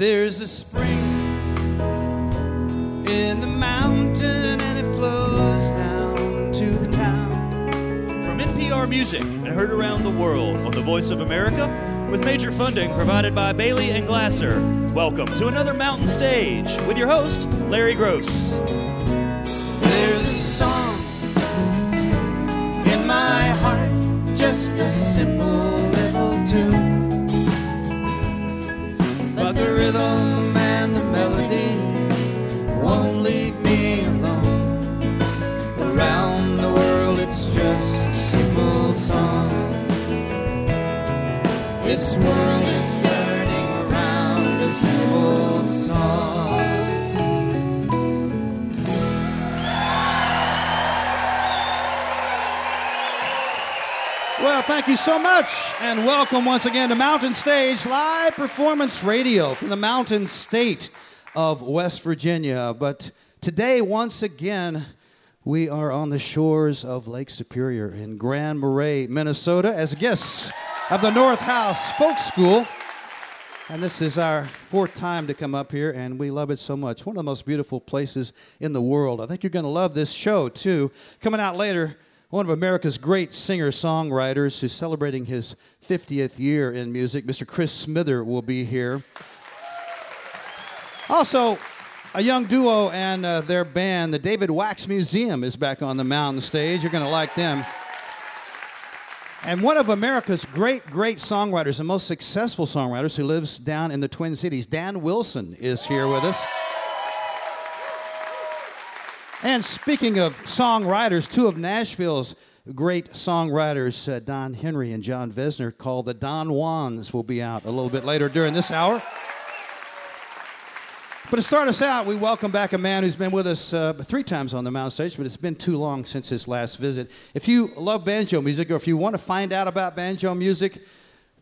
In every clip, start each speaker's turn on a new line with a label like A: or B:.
A: There's a spring in the mountain and it flows down to the town.
B: From NPR Music and heard around the world on the Voice of America, with major funding provided by Bailey and Glasser. Welcome to another Mountain Stage with your host, Larry Groce.
A: There's a song in my heart, just a simple thank you so much, and welcome once again to Mountain Stage Live Performance Radio from the Mountain State of West Virginia. But today, once again, we are on the shores of Lake Superior in Grand Marais, Minnesota, as guests of the North House Folk School. And this is our fourth time to come up here, and we love it so much. One of the most beautiful places in the world. I think you're going to love this show, too. Coming out later, one of America's great singer songwriters who's celebrating his 50th year in music, Mr. Chris Smither, will be here. Also, a young duo and uh, their band, the David Wax Museum, is back on the mountain stage. You're going to like them. And one of America's great, great songwriters, and most successful songwriters, who lives down in the Twin Cities, Dan Wilson, is here with us. And speaking of songwriters, two of Nashville's great songwriters, uh, Don Henry and Jon Vezner, called the Don Juans, will be out a little bit later during this hour. But to start us out, we welcome back a man who's been with us uh, three times on the Mountain Stage, but it's been too long since his last visit. If you love banjo music, or if you want to find out about banjo music,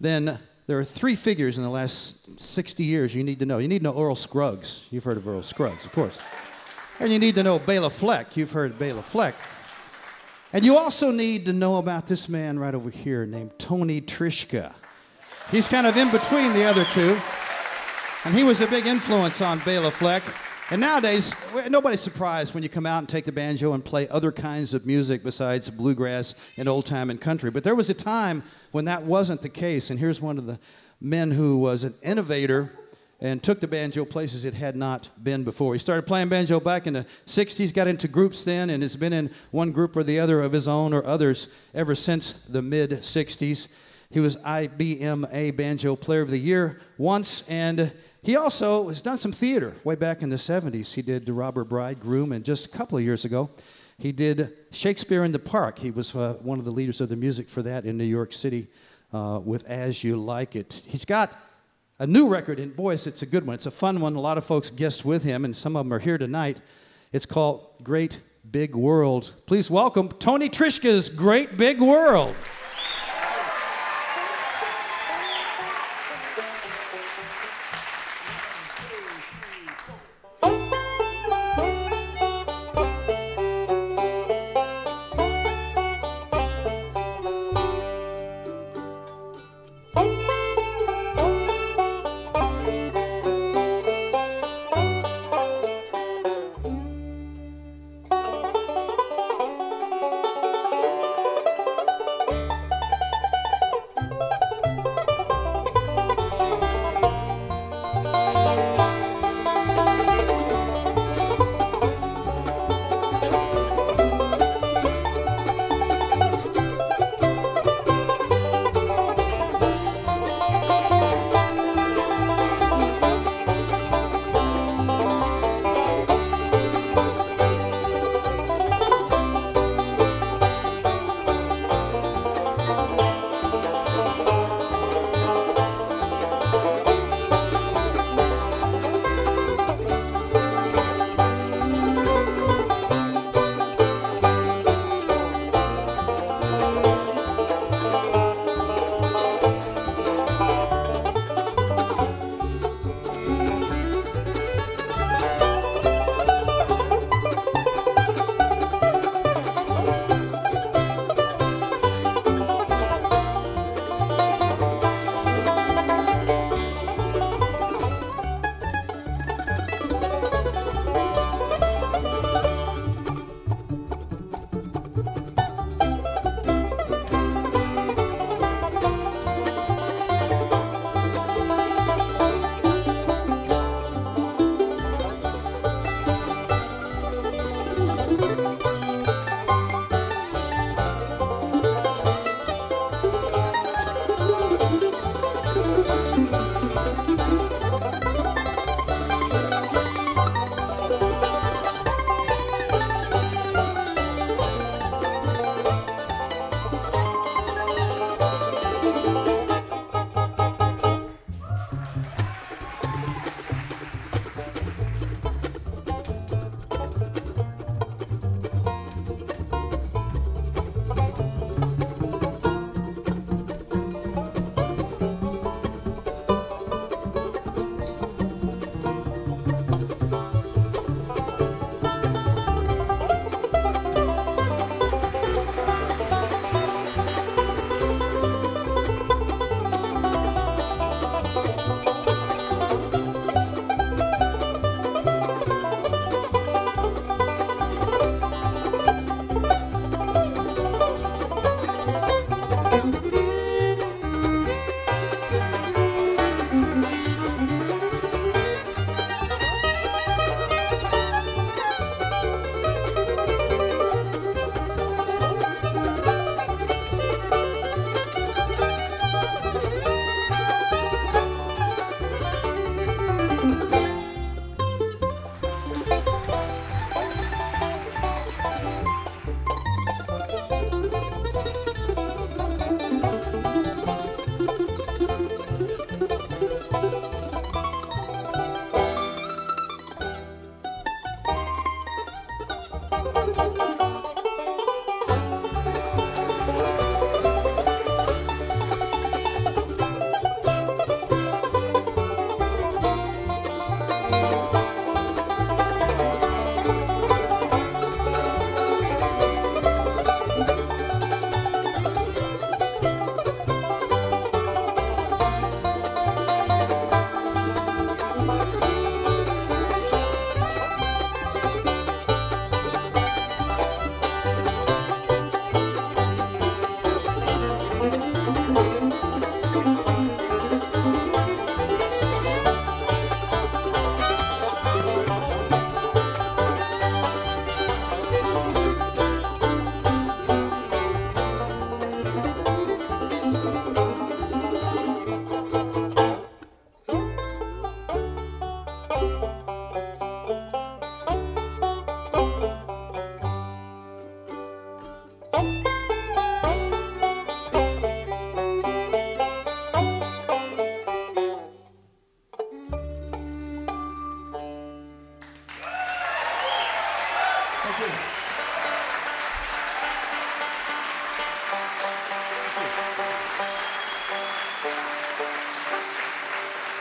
A: then there are three figures in the last 60 years you need to know. You need to know Earl Scruggs. You've heard of Earl Scruggs, of course. And you need to know Bela Fleck. You've heard Bela Fleck. And you also need to know about this man right over here named Tony Trischka. He's kind of in between the other two. And he was a big influence on Bela Fleck. And nowadays, nobody's surprised when you come out and take the banjo and play other kinds of music besides bluegrass and old time and country. But there was a time when that wasn't the case. And here's one of the men who was an innovator and took the banjo places it had not been before. He started playing banjo back in the 60s, got into groups then, and has been in one group or the other of his own or others ever since the mid 60s. He was IBMA Banjo Player of the Year once, and he also has done some theater way back in the 70s. He did The Robber Bridegroom, and just a couple of years ago, he did Shakespeare in the Park. He was uh, one of the leaders of the music for that in New York City uh, with As You Like It. He's got a new record, and boys, it's a good one. It's a fun one. A lot of folks guest with him, and some of them are here tonight. It's called Great Big World. Please welcome Tony Trischka's Great Big World.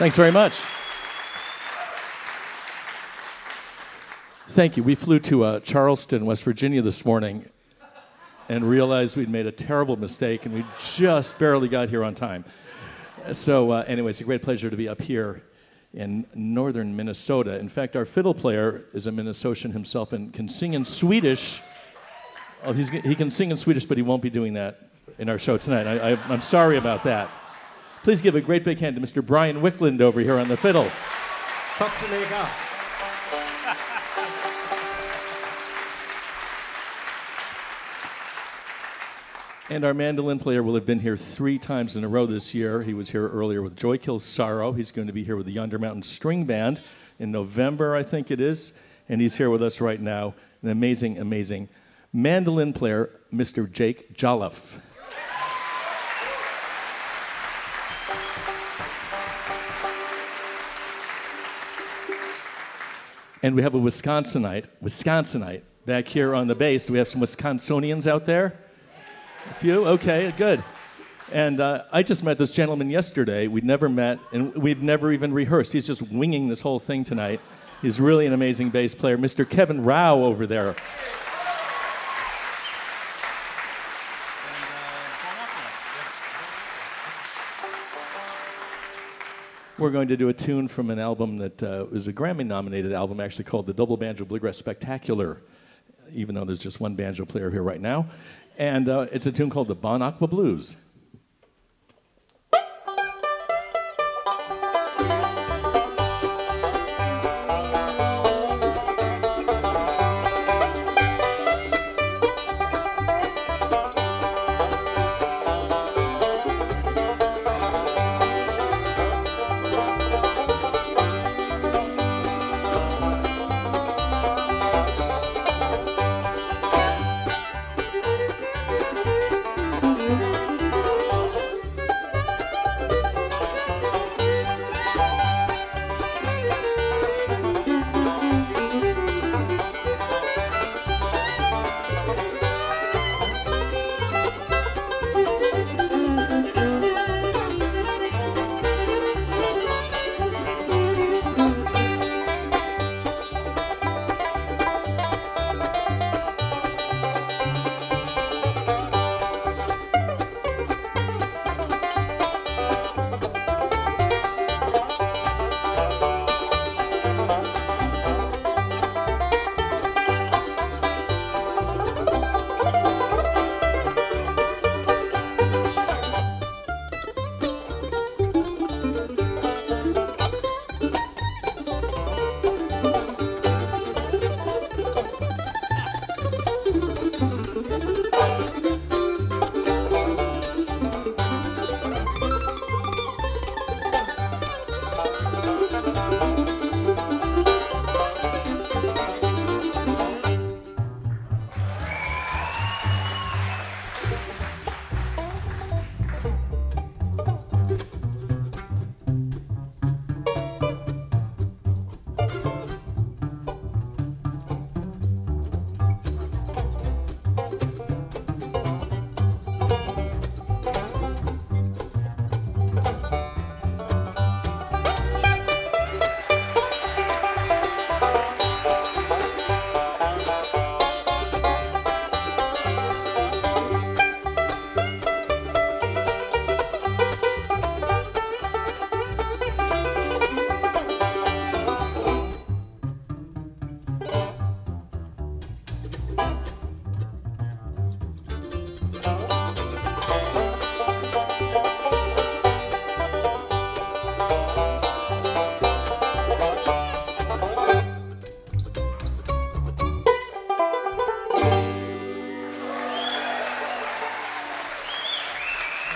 C: Thanks very much. Thank you. We flew to uh, Charleston, West Virginia this morning and realized we'd made a terrible mistake and we just barely got here on time. So, uh, anyway, it's a great pleasure to be up here in northern Minnesota. In fact, our fiddle player is a Minnesotan himself and can sing in Swedish. Oh, he can sing in Swedish, but he won't be doing that in our show tonight. I, I, I'm sorry about that. Please give a great big hand to Mr. Brian Wicklund over here on the fiddle. And our mandolin player will have been here three times in a row this year. He was here earlier with Joy Kills Sorrow. He's going to be here with the Yonder Mountain String Band in November, I think it is. And he's here with us right now. An amazing, amazing mandolin player, Mr. Jake Jolliffe. And we have a Wisconsinite, Wisconsinite back here on the bass. Do we have some Wisconsinians out there? A few? Okay, good. And uh, I just met this gentleman yesterday. We'd never met, and we've never even rehearsed. He's just winging this whole thing tonight. He's really an amazing bass player. Mr. Kevin Rao over there. We're going to do a tune from an album that uh, was a Grammy nominated album, actually called the Double Banjo Bluegrass Spectacular, even though there's just one banjo player here right now. And uh, it's a tune called the Bon Aqua Blues.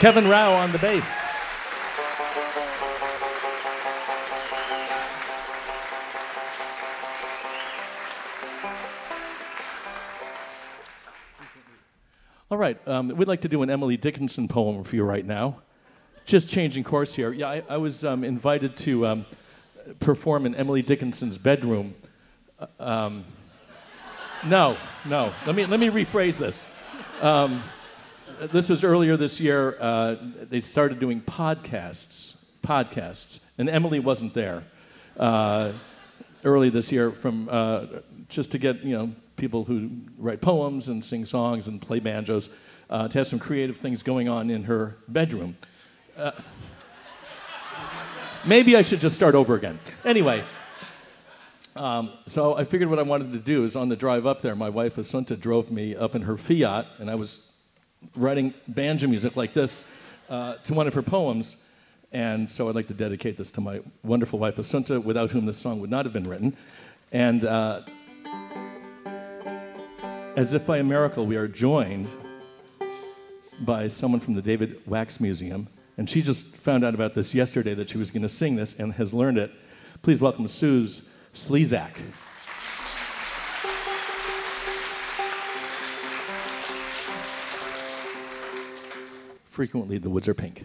C: Kevin Rao on the bass. All right, um, we'd like to do an Emily Dickinson poem for you right now. Just changing course here. Yeah, I, I was um, invited to um, perform in Emily Dickinson's bedroom. Uh, um, no, no. Let me let me rephrase this. This was earlier this year. Uh, they started doing podcasts, podcasts, and Emily wasn't there. Uh, early this year, from uh, just to get you know people who write poems and sing songs and play banjos, uh, to have some creative things going on in her bedroom. Uh, maybe I should just start over again. Anyway. Um, so I figured what I wanted to do is on the drive up there, my wife Asunta drove me up in her Fiat, and I was writing banjo music like this uh, to one of her poems. And so I'd like to dedicate this to my wonderful wife Asunta, without whom this song would not have been written. And uh, as if by a miracle, we are joined by someone from the David Wax Museum. And she just found out about this yesterday that she was going to sing this and has learned it. Please welcome Suz Slezak. Frequently, the woods are pink.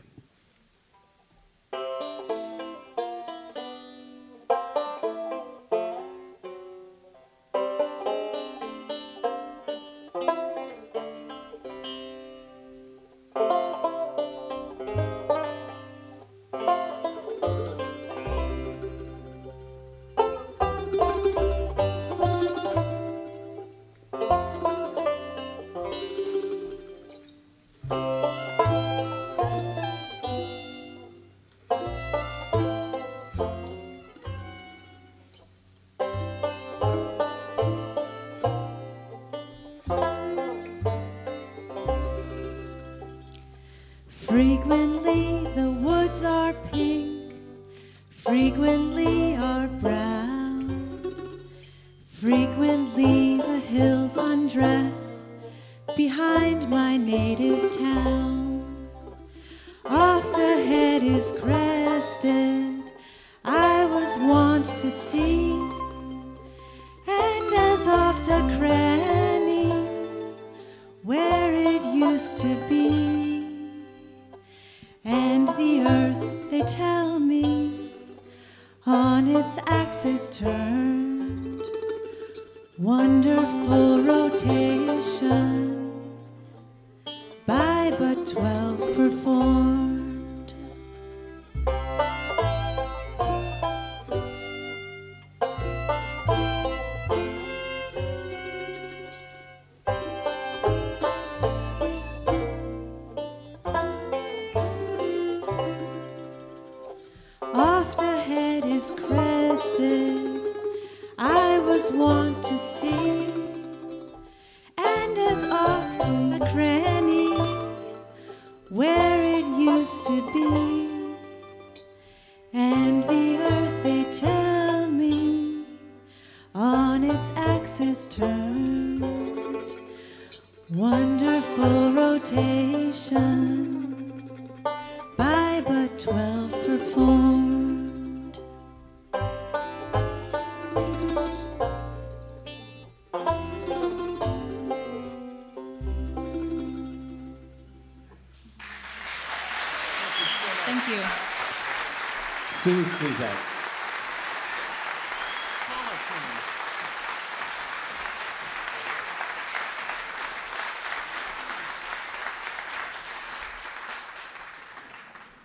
D: Frequently are brown. Frequently the hills undress behind my native town. Oft a head is crested, I was wont to see, and as oft a cranny where it used to be. And the earth, they tell its axis turned. Wonderful rotation by but twelve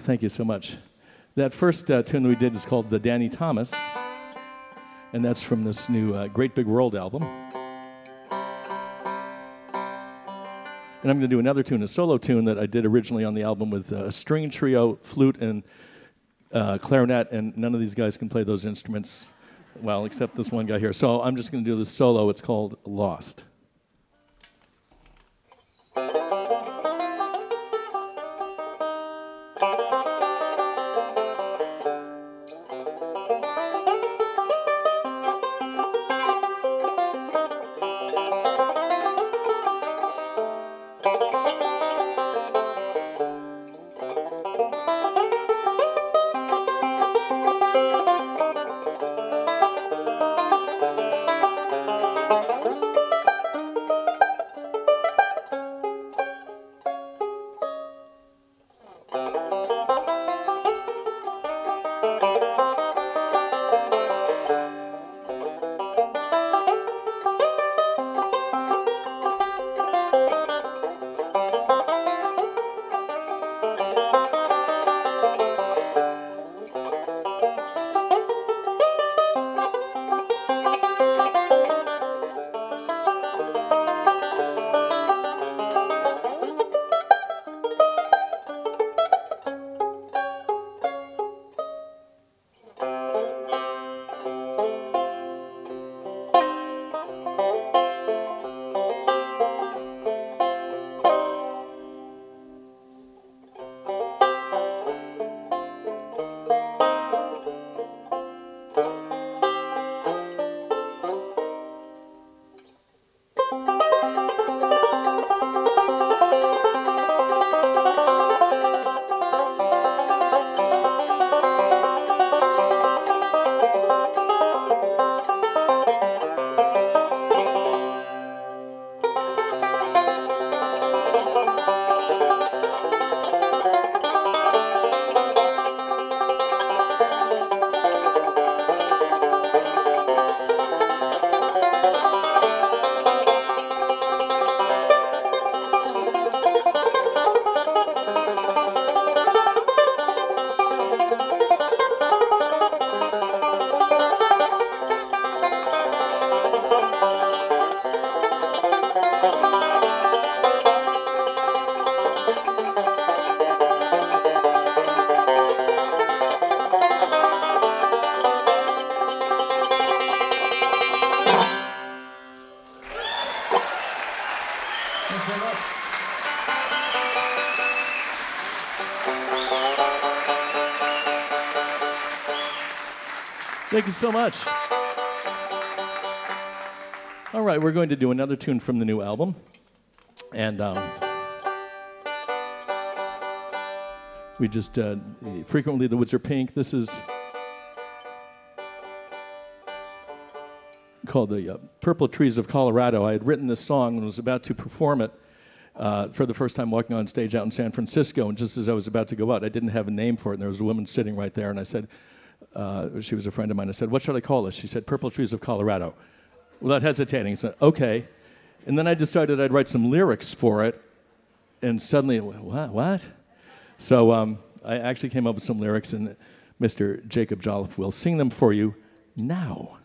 E: Thank you
C: so much. That first uh, tune we did is called The Danny Thomas, and that's from this new uh, Great Big World album. And I'm going to do another tune, a solo tune that I did originally on the album with uh, a string trio, flute, and uh, clarinet, and none of these guys can play those instruments well, except this one guy here. So I'm just going to do this solo. It's called Lost. You so much. All right, we're going to do another tune from the new album. And um, we just uh, frequently the woods are pink. This is called the uh, Purple Trees of Colorado. I had written this song and was about to perform it uh, for the first time walking on stage out in San Francisco. And just as I was about to go out, I didn't have a name for it. And there was a woman sitting right there. And I said, uh, she was a friend of mine. I said, What should I call this? She said, Purple Trees of Colorado. Without hesitating, I said, Okay. And then I decided I'd write some lyrics for it. And suddenly, what? What? So um, I actually came up with some lyrics, and Mr. Jacob Jolliffe will sing them for you now.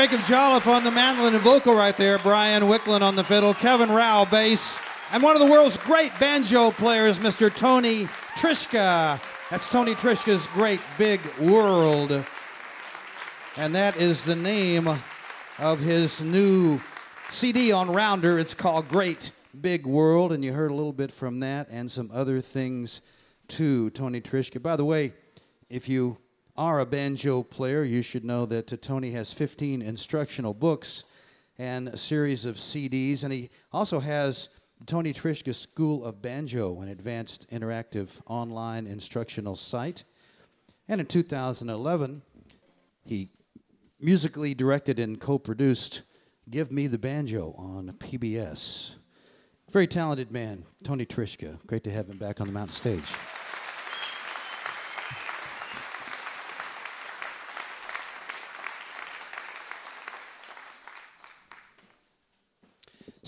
A: Jacob Jolliffe on the mandolin and vocal right there. Brian Wicklund on the fiddle. Kevin Rao bass. And one of the world's great banjo players, Mr. Tony Trischka. That's Tony Trischka's Great Big World. And that is the name of his new CD on Rounder. It's called Great Big World. And you heard a little bit from that and some other things too, Tony Trischka. By the way, if you are a banjo player, you should know that Tony has 15 instructional books
F: and a series of CDs. And he also has Tony Trischka School of Banjo, an advanced interactive online instructional site. And in 2011, he musically directed and co produced Give Me the Banjo on PBS. Very talented man, Tony Trischka. Great to have him back on the mountain stage.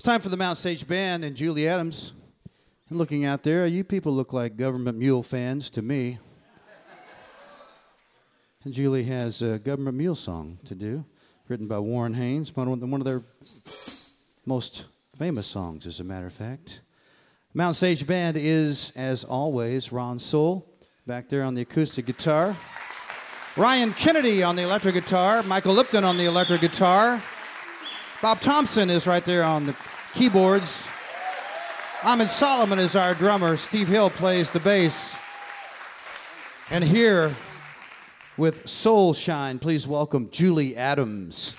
F: It's time for the Mount Stage Band and Julie Adams. And looking out there, you people look like government mule fans to me. And Julie has a government mule song to do, written by Warren Haynes, one of, their most famous songs, as a matter of fact. Mount Stage Band is, as always, Ron Sowell back there on the acoustic guitar, Ryan Kennedy on the electric guitar, Michael Lipton on the electric guitar, Bob Thompson is right there on the keyboards. Ammed Solomon is our drummer. Steve Hill plays the bass. And here with Soul Shine, please welcome Julie Adams.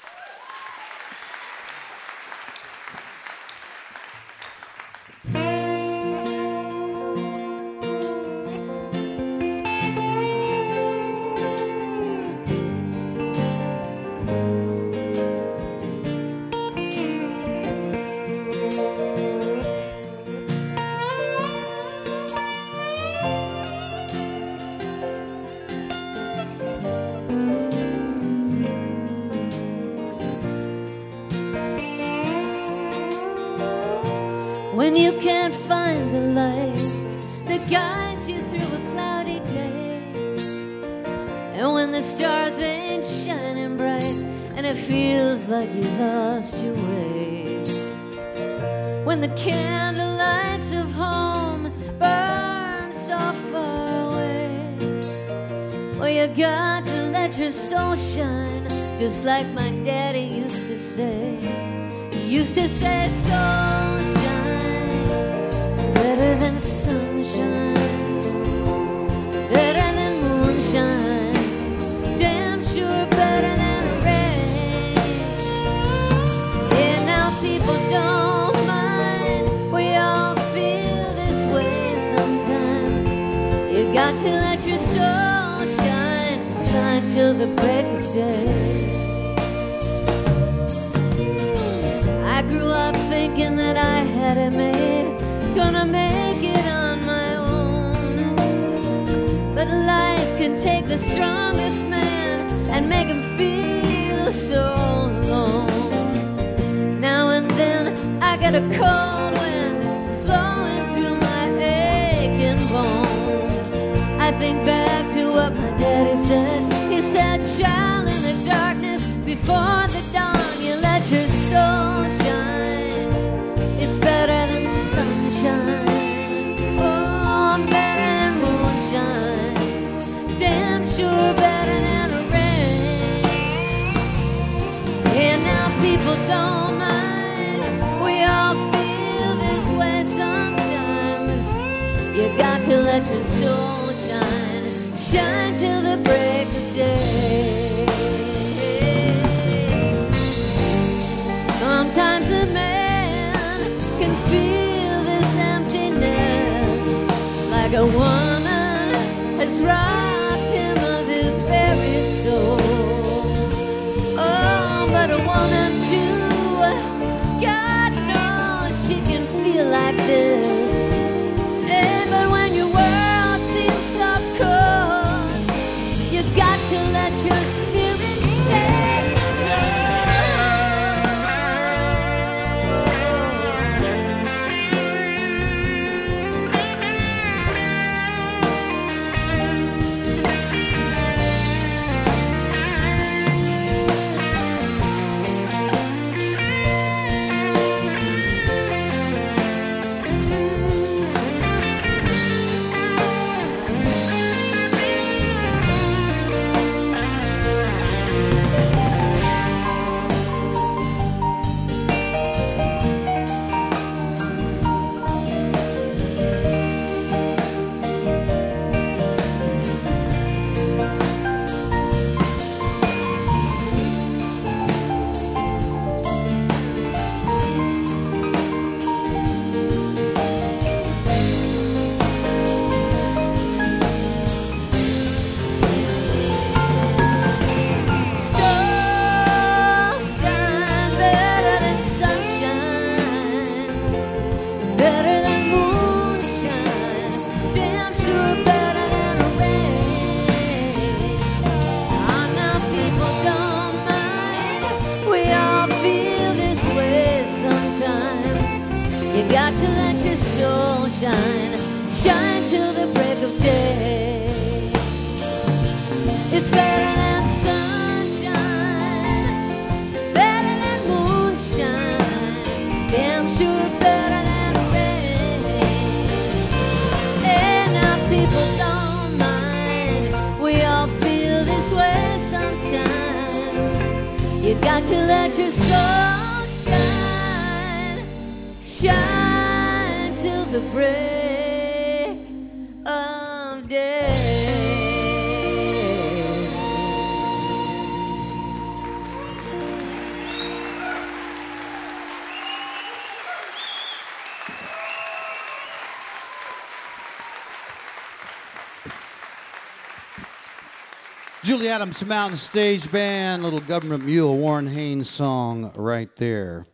A: Julie Adams Mountain Stage Band, little government mule, Warren Haynes song right there.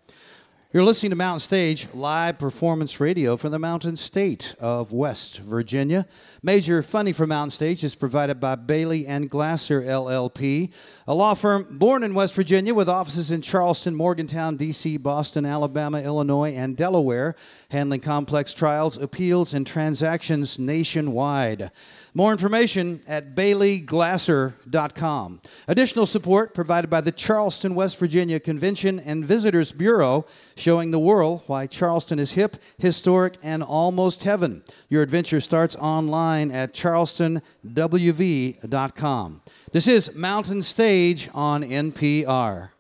A: You're listening to Mountain Stage live performance radio from the Mountain State of West Virginia. Major funding for Mountain Stage is provided by Bailey and Glasser LLP, a law firm born in West Virginia with offices in Charleston, Morgantown, D.C., Boston, Alabama, Illinois, and Delaware, handling complex trials, appeals, and transactions nationwide. More information at baileyglasser.com. Additional support provided by the Charleston, West Virginia Convention and Visitors Bureau, showing the world why Charleston is hip, historic, and almost heaven. Your adventure starts online at charlestonwv.com. This is Mountain Stage on NPR.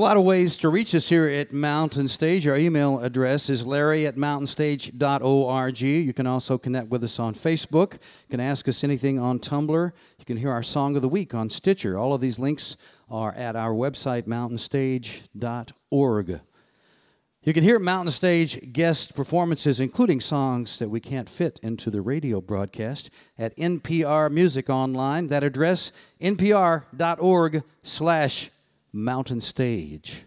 A: A lot of ways to reach us here at Mountain Stage. Our email address is larry at mountainstage.org. You can also connect with us on Facebook. You can ask us anything on Tumblr. You can hear our Song of the Week on Stitcher. All of these links are at our website, mountainstage.org. You can hear Mountain Stage guest performances, including songs that we can't fit into the radio broadcast, at NPR Music Online. That address, npr.org slash mountain stage.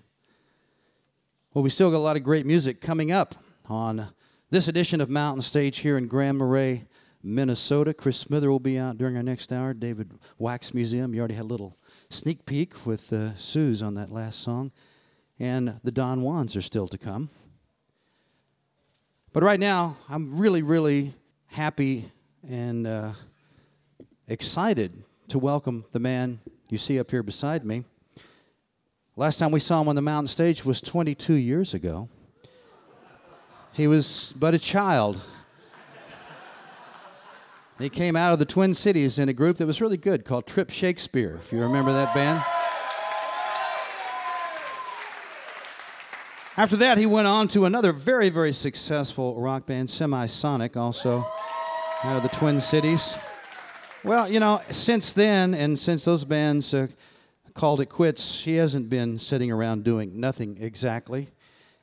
A: Well, we still got a lot of great music coming up on this edition of Mountain Stage here in Grand Marais, Minnesota. Chris Smither will be out during our next hour. David Wax Museum. You already had a little sneak peek with uh, Suz on that last song. And the Don Juans are still to come. But right now, I'm really, really happy and uh, excited to welcome the man you see up here beside me. Last time we saw him on the mountain stage was 22 years ago. He was but a child. He came out of the Twin Cities in a group that was really good called Trip Shakespeare, if you remember that band. After that, he went on to another very, very successful rock band, Semisonic, also out of the Twin Cities. Well, you know, since then, and since those bands uh, called it quits, he hasn't been sitting around doing nothing exactly.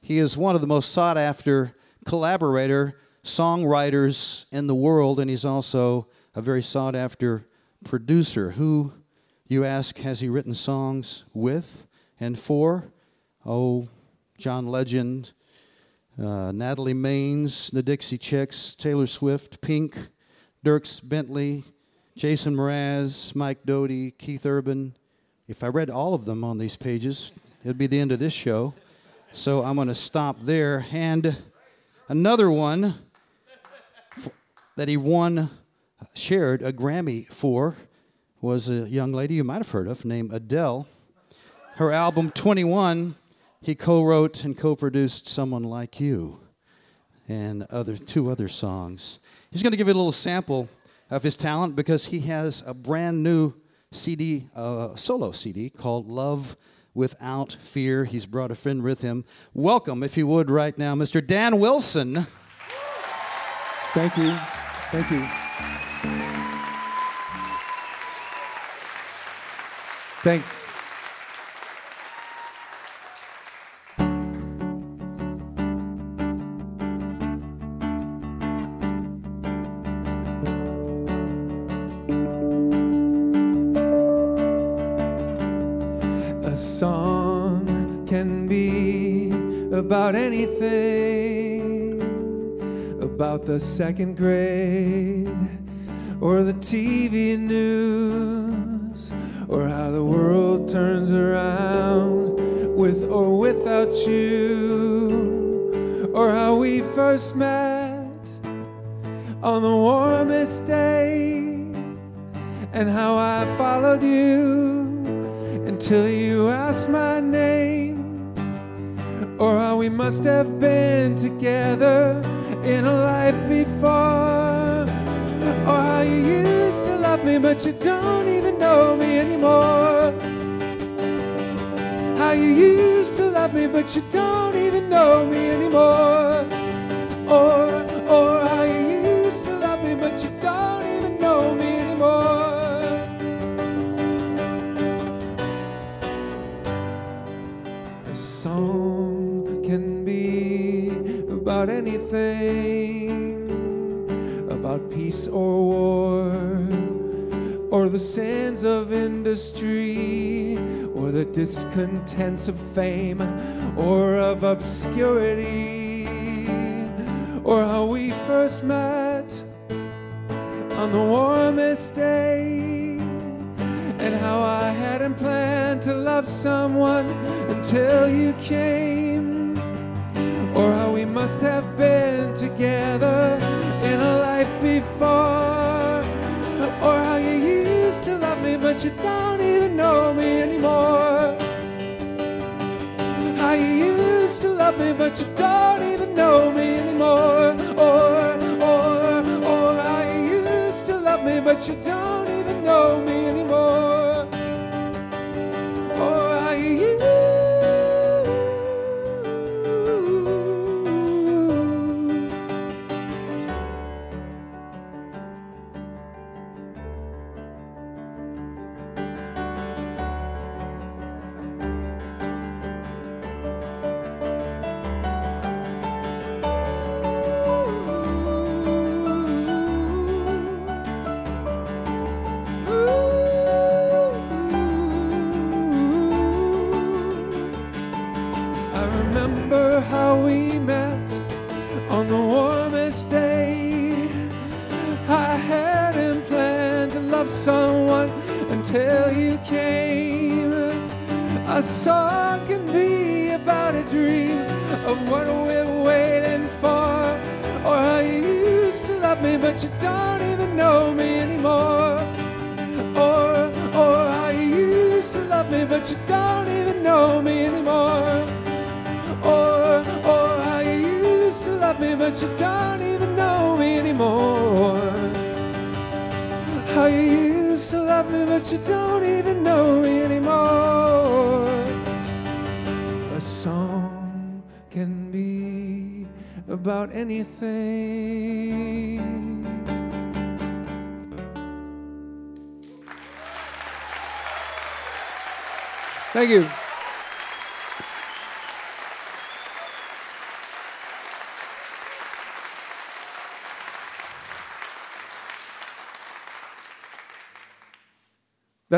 A: He is one of the most sought after collaborator songwriters in the world, and he's also a very sought after producer. Who, you ask, has he written songs with and for? Oh, John Legend, uh, Natalie Maines, the Dixie Chicks, Taylor Swift, Pink, Dierks Bentley, Jason Mraz, Mike Doughty, Keith Urban. If I read all of them on these pages, it'd be the end of this show. So I'm going to stop there. And another one that he won, shared a Grammy for, was a young lady you might have heard of named Adele. Her album 21, he co wrote and co produced Someone Like You and other, two other songs. He's going to give you a little sample of his talent because he has a brand new CD, uh, solo CD called Love Without Fear. He's brought a friend with him. Welcome, if you would, right now, Mr. Dan Wilson.
G: Thank you. Thank you. Thanks. Anything about the second grade or the TV news or how the world turns around with or without you or how we first met on the warmest day and how I followed you until you asked my name or how we must have been together in a life before, or how you used to love me but you don't even know me anymore. How you used to love me but you don't even know me anymore. Or, or about peace or war, or the sands of industry, or the discontents of fame, or of obscurity, or how we first met on the warmest day and how I hadn't planned to love someone until you came, or how we must have been together in a life before, or how you used to love me but you don't even know me anymore. How you used to love me but you don't even know me anymore, or or or how you used to love me but you don't even know me anymore.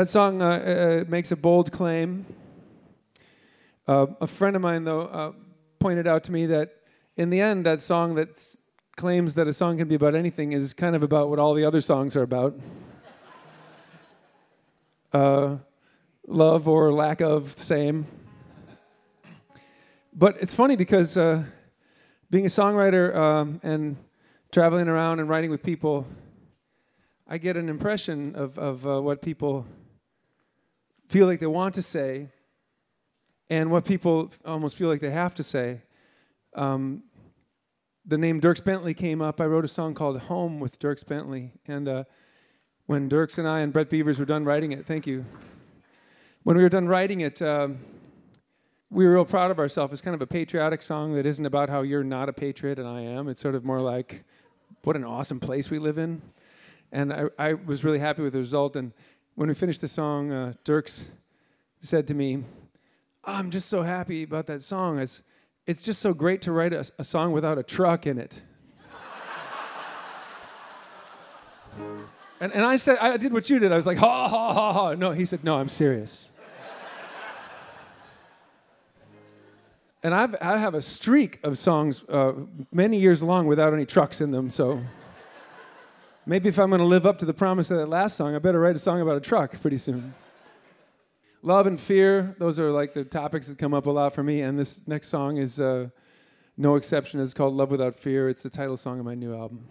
G: That song uh, uh, makes a bold claim. Uh, a friend of mine, though, uh, pointed out to me that in the end, that song that claims that a song can be about anything is kind of about what all the other songs are about uh, love or lack of, same. But it's funny because uh, being a songwriter um, and traveling around and writing with people, I get an impression of, of uh, what people feel like they want to say and what people almost feel like they have to say. Um, the name Dierks Bentley came up. I wrote a song called Home with Dierks Bentley. And uh, when Dierks and I and Brett Beavers were done writing it, thank you. When we were done writing it, um, we were real proud of ourselves. It's kind of a patriotic song that isn't about how you're not a patriot and I am. It's sort of more like, what an awesome place we live in. And I, I was really happy with the result. And when we finished the song, uh, Dierks said to me, I'm just so happy about that song. It's, it's just so great to write a, a song without a truck in it. and, and I said, I did what you did. I was like, ha, ha, ha, ha. No, he said, no, I'm serious. and I've, I have a streak of songs uh, many years long without any trucks in them, so maybe if I'm going to live up to the promise of that last song, I better write a song about a truck pretty soon. Love and fear, those are like the topics that come up a lot for me. And this next song is uh, no exception. It's called Love Without Fear. It's the title song of my new album.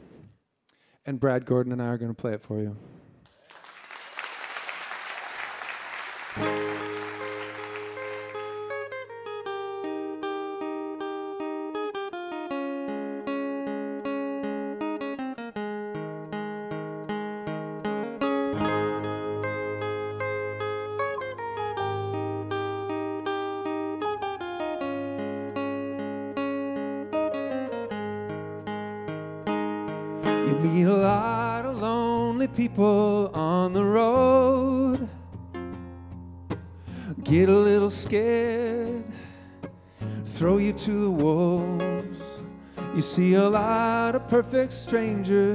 G: And Brad Gordon and I are going to play it for you. You perfect strangers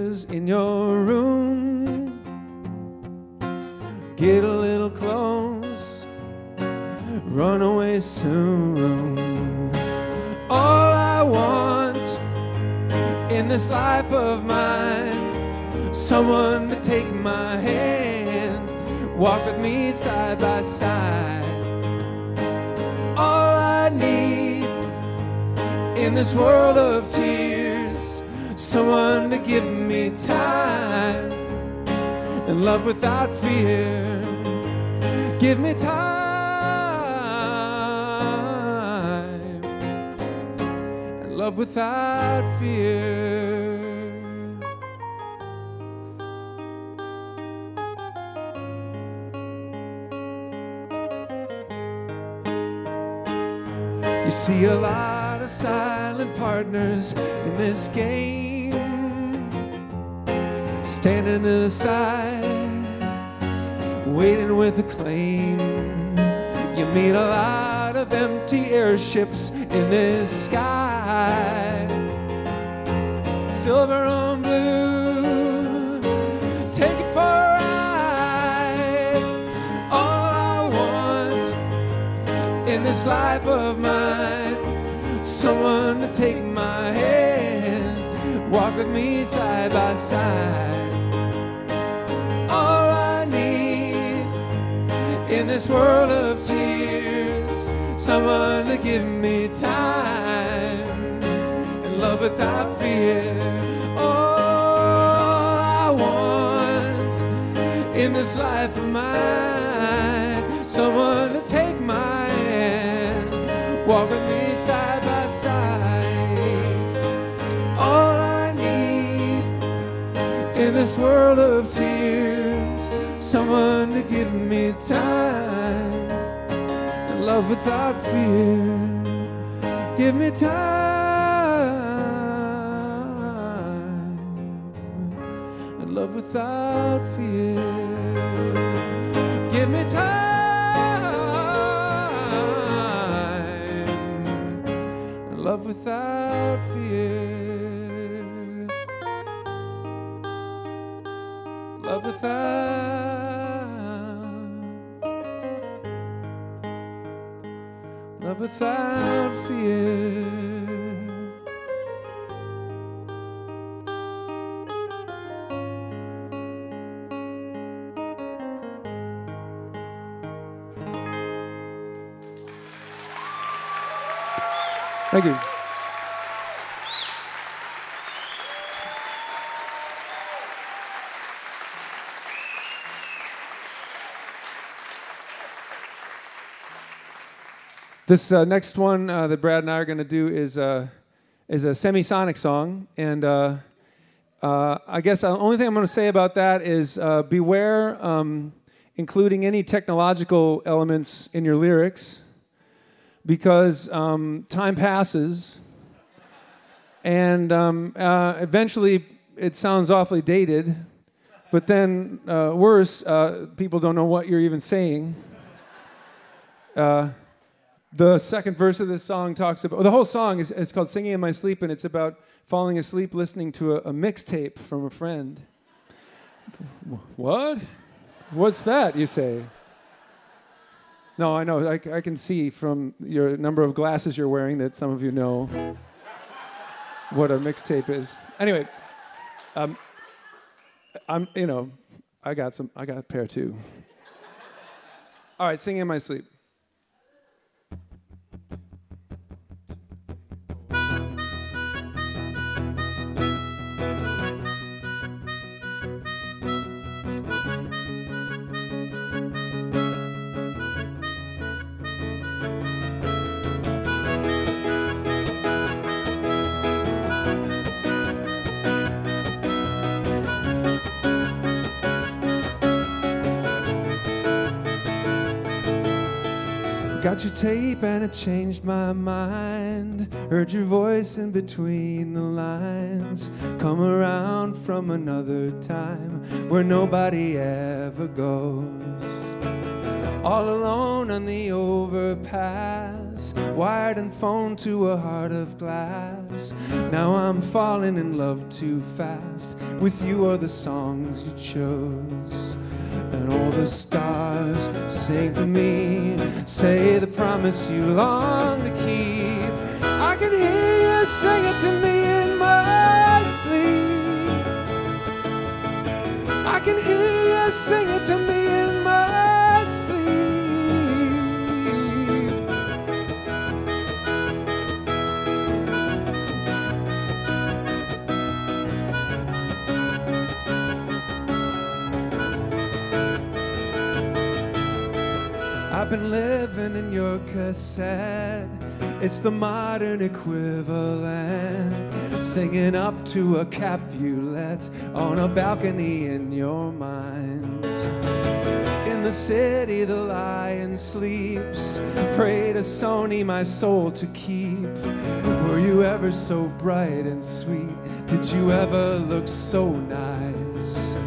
G: see a lot of silent partners in this game, standing to the side, waiting with a claim. You meet a lot of empty airships in this sky, silver life of mine. Someone to take my hand, walk with me side by side. All I need in this world of tears, someone to give me time and love without fear. All I want in this life of mine, someone to walk with me side by side. All I need in this world of tears, someone to give me time and love without fear. Give me time and love without fear. Without fear. Love without love without fear. Thank you. This uh, next one uh, that Brad and I are going to do is, uh, is a semisonic song. And uh, uh, I guess the only thing I'm going to say about that is uh, beware um, including any technological elements in your lyrics because um, time passes and um, eventually it sounds awfully dated. But then, worse, people don't know what you're even saying. The second verse of this song talks about, the whole song is it's called Singing in My Sleep, and it's about falling asleep listening to a, a mixtape from a friend. What? What's that, you say? No, I know. I, I can see from your number of glasses you're wearing that some of you know what a mixtape is. Anyway, um, I'm, you know, I got some, I got a pair too. All right, singing in my sleep. Got your tape and it changed my mind. Heard your voice in between the lines. Come around from another time where nobody ever goes. All alone on the overpass, wired and phone to a heart of glass. Now I'm falling in love too fast. With you or the songs you chose. And all the stars sing to me, say the promise you long to keep. I can hear you sing it to me in my sleep. I can hear you sing it to me in I've been living in your cassette. It's the modern equivalent. Singing up to a Capulet on a balcony in your mind. In the city, the lion sleeps. Pray to Sony, my soul to keep. Were you ever so bright and sweet? Did you ever look so nice?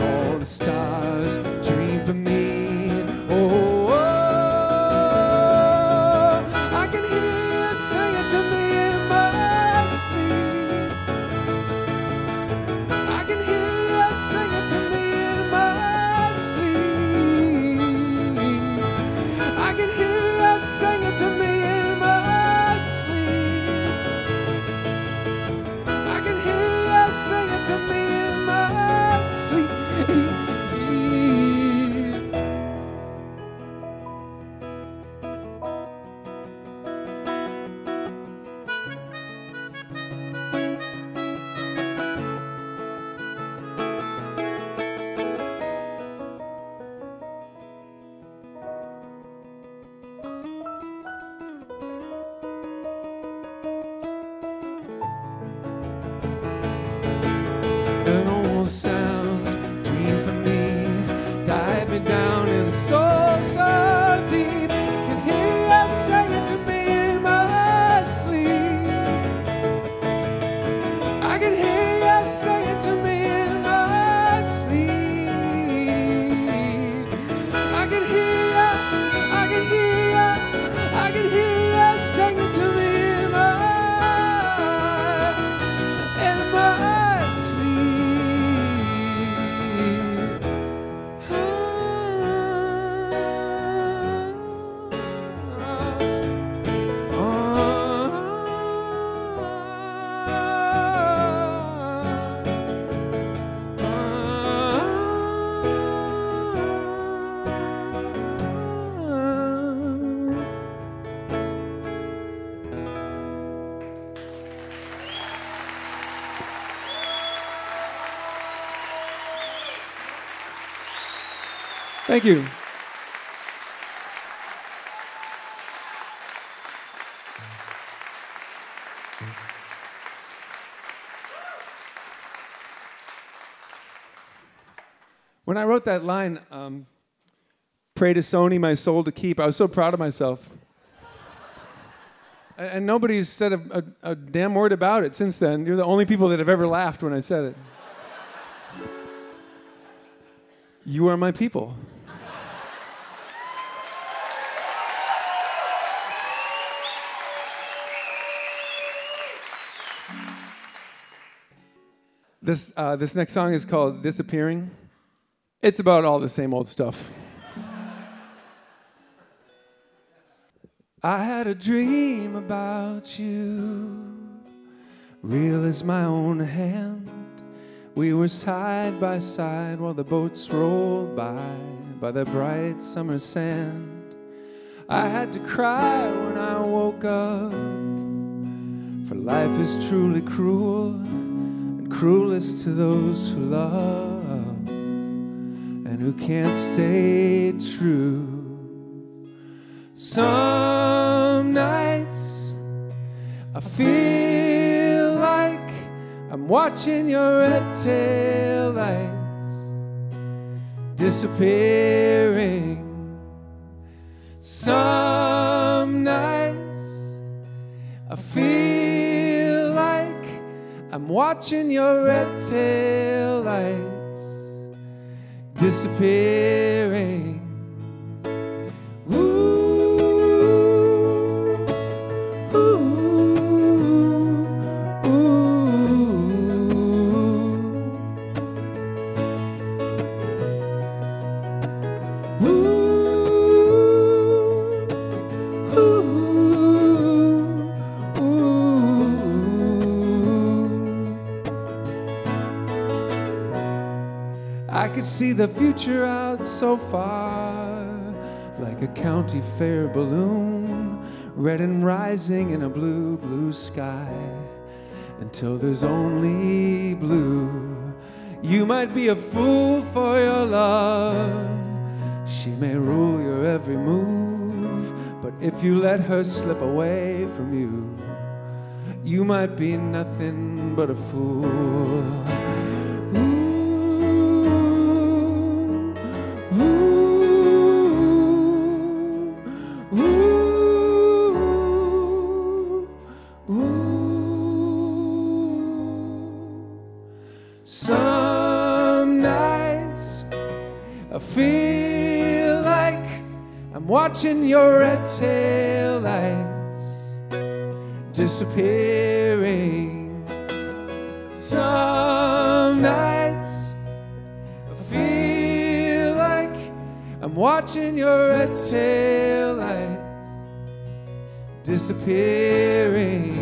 G: All the stars dream for me. Thank you. When I wrote that line, um, pray to Sony, my soul to keep, I was so proud of myself. and nobody's said a, a, a damn word about it since then. You're the only people that have ever laughed when I said it. you are my people. This, uh, this next song is called Disappearing. It's about all the same old stuff. I had a dream about you, real as my own hand. We were side by side while the boats rolled by, by the bright summer sand. I had to cry when I woke up, for life is truly cruel cruelest to those who love and who can't stay true. Some nights I feel like I'm watching your red tail lights disappearing. Some nights I feel I'm watching your red tail lights disappearing. The future out so far, like a county fair balloon, red and rising in a blue, blue sky, until there's only blue. You might be a fool for your love, she may rule your every move, but if you let her slip away from you, you might be nothing but a fool. Ooh, your red tail lights disappearing. Some nights I feel like I'm watching your red tail lights disappearing.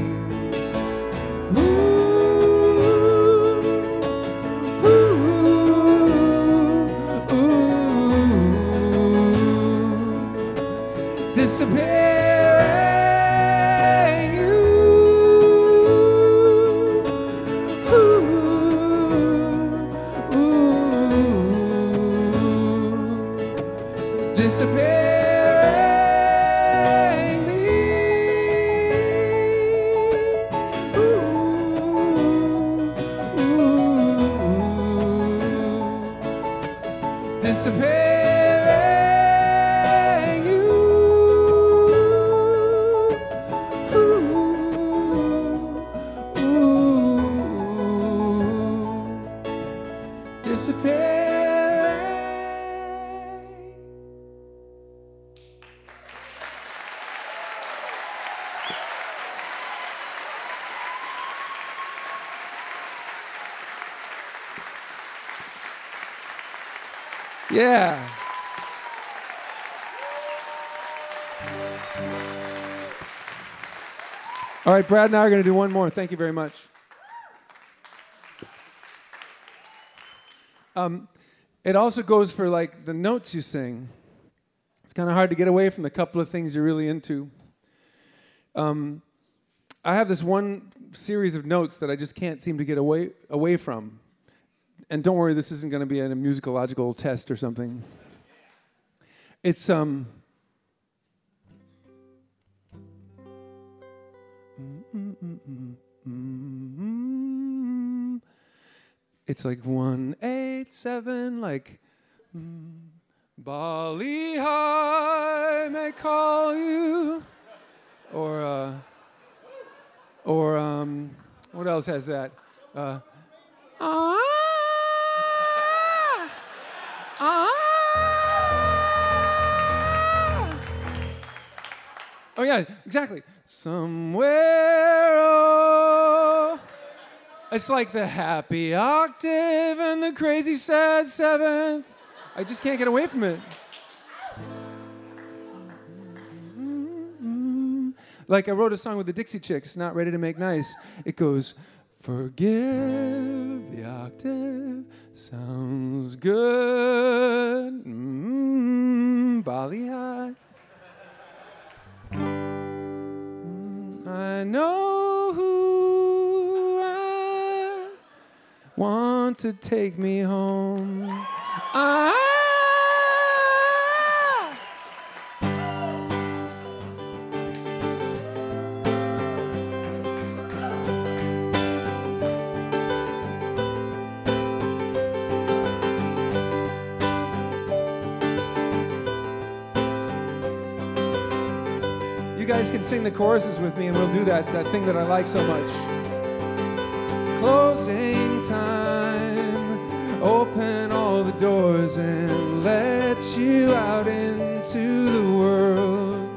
G: Right, Brad and I are going to do one more. Thank you very much. Um, it also goes for like the notes you sing. It's kind of hard to get away from the couple of things you're really into. Um, I have this one series of notes that I just can't seem to get away away from. And don't worry, this isn't going to be a musicological test or something. It's um. It's like one eight seven, like Bali Ha'i may call you, or uh, or um, what else has that? Uh, ah, ah. Oh yeah, exactly. Somewhere. Oh, it's like the happy octave and the crazy sad seventh. I just can't get away from it. Like I wrote a song with the Dixie Chicks, not ready to make nice. It goes, Forgive the octave, sounds good. Mm, Bali Ha'i. I know who I want to take me home. Ah! Guys can sing the choruses with me, and we'll do that, that thing that I like so much. Closing time, open all the doors and let you out into the world.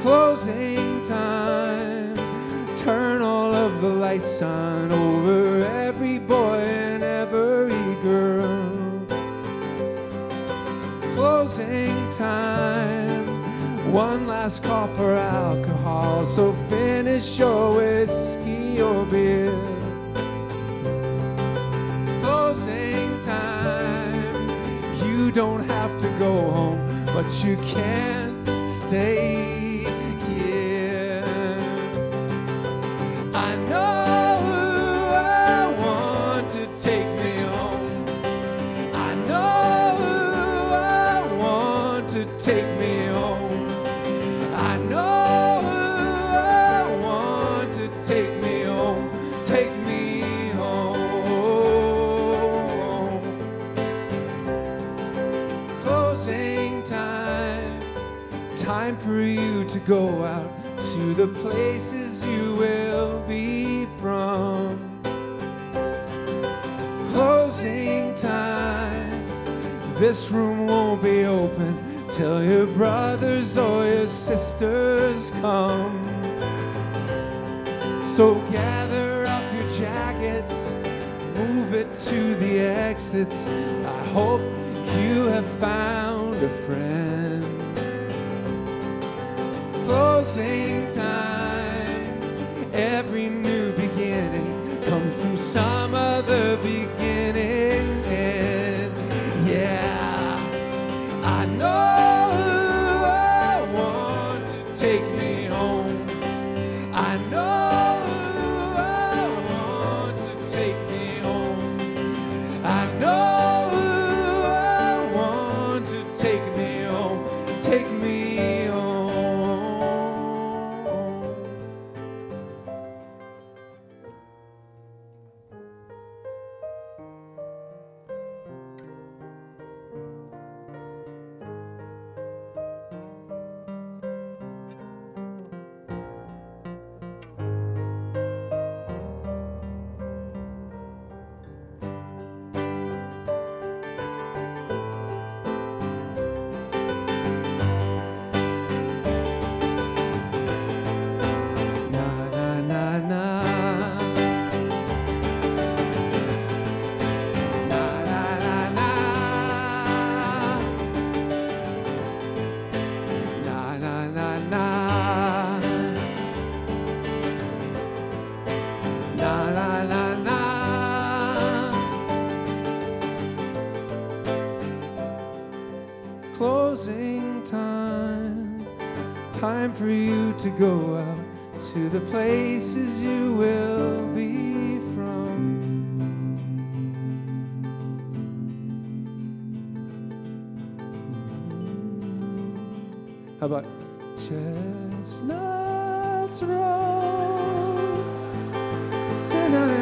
G: Closing time, turn all of the lights on over every boy and every girl closing time. One last call for alcohol, so finish your whiskey or beer. Closing time. You don't have to go home, but you can't stay go out to the places you will be from closing time. This room won't be open till your brothers or your sisters come. So gather up your jackets, move it to the exits. I hope you have found a friend. Closing time, every new beginning comes from some other beginning. Yeah, I know How about Chestnuts Road? Stand on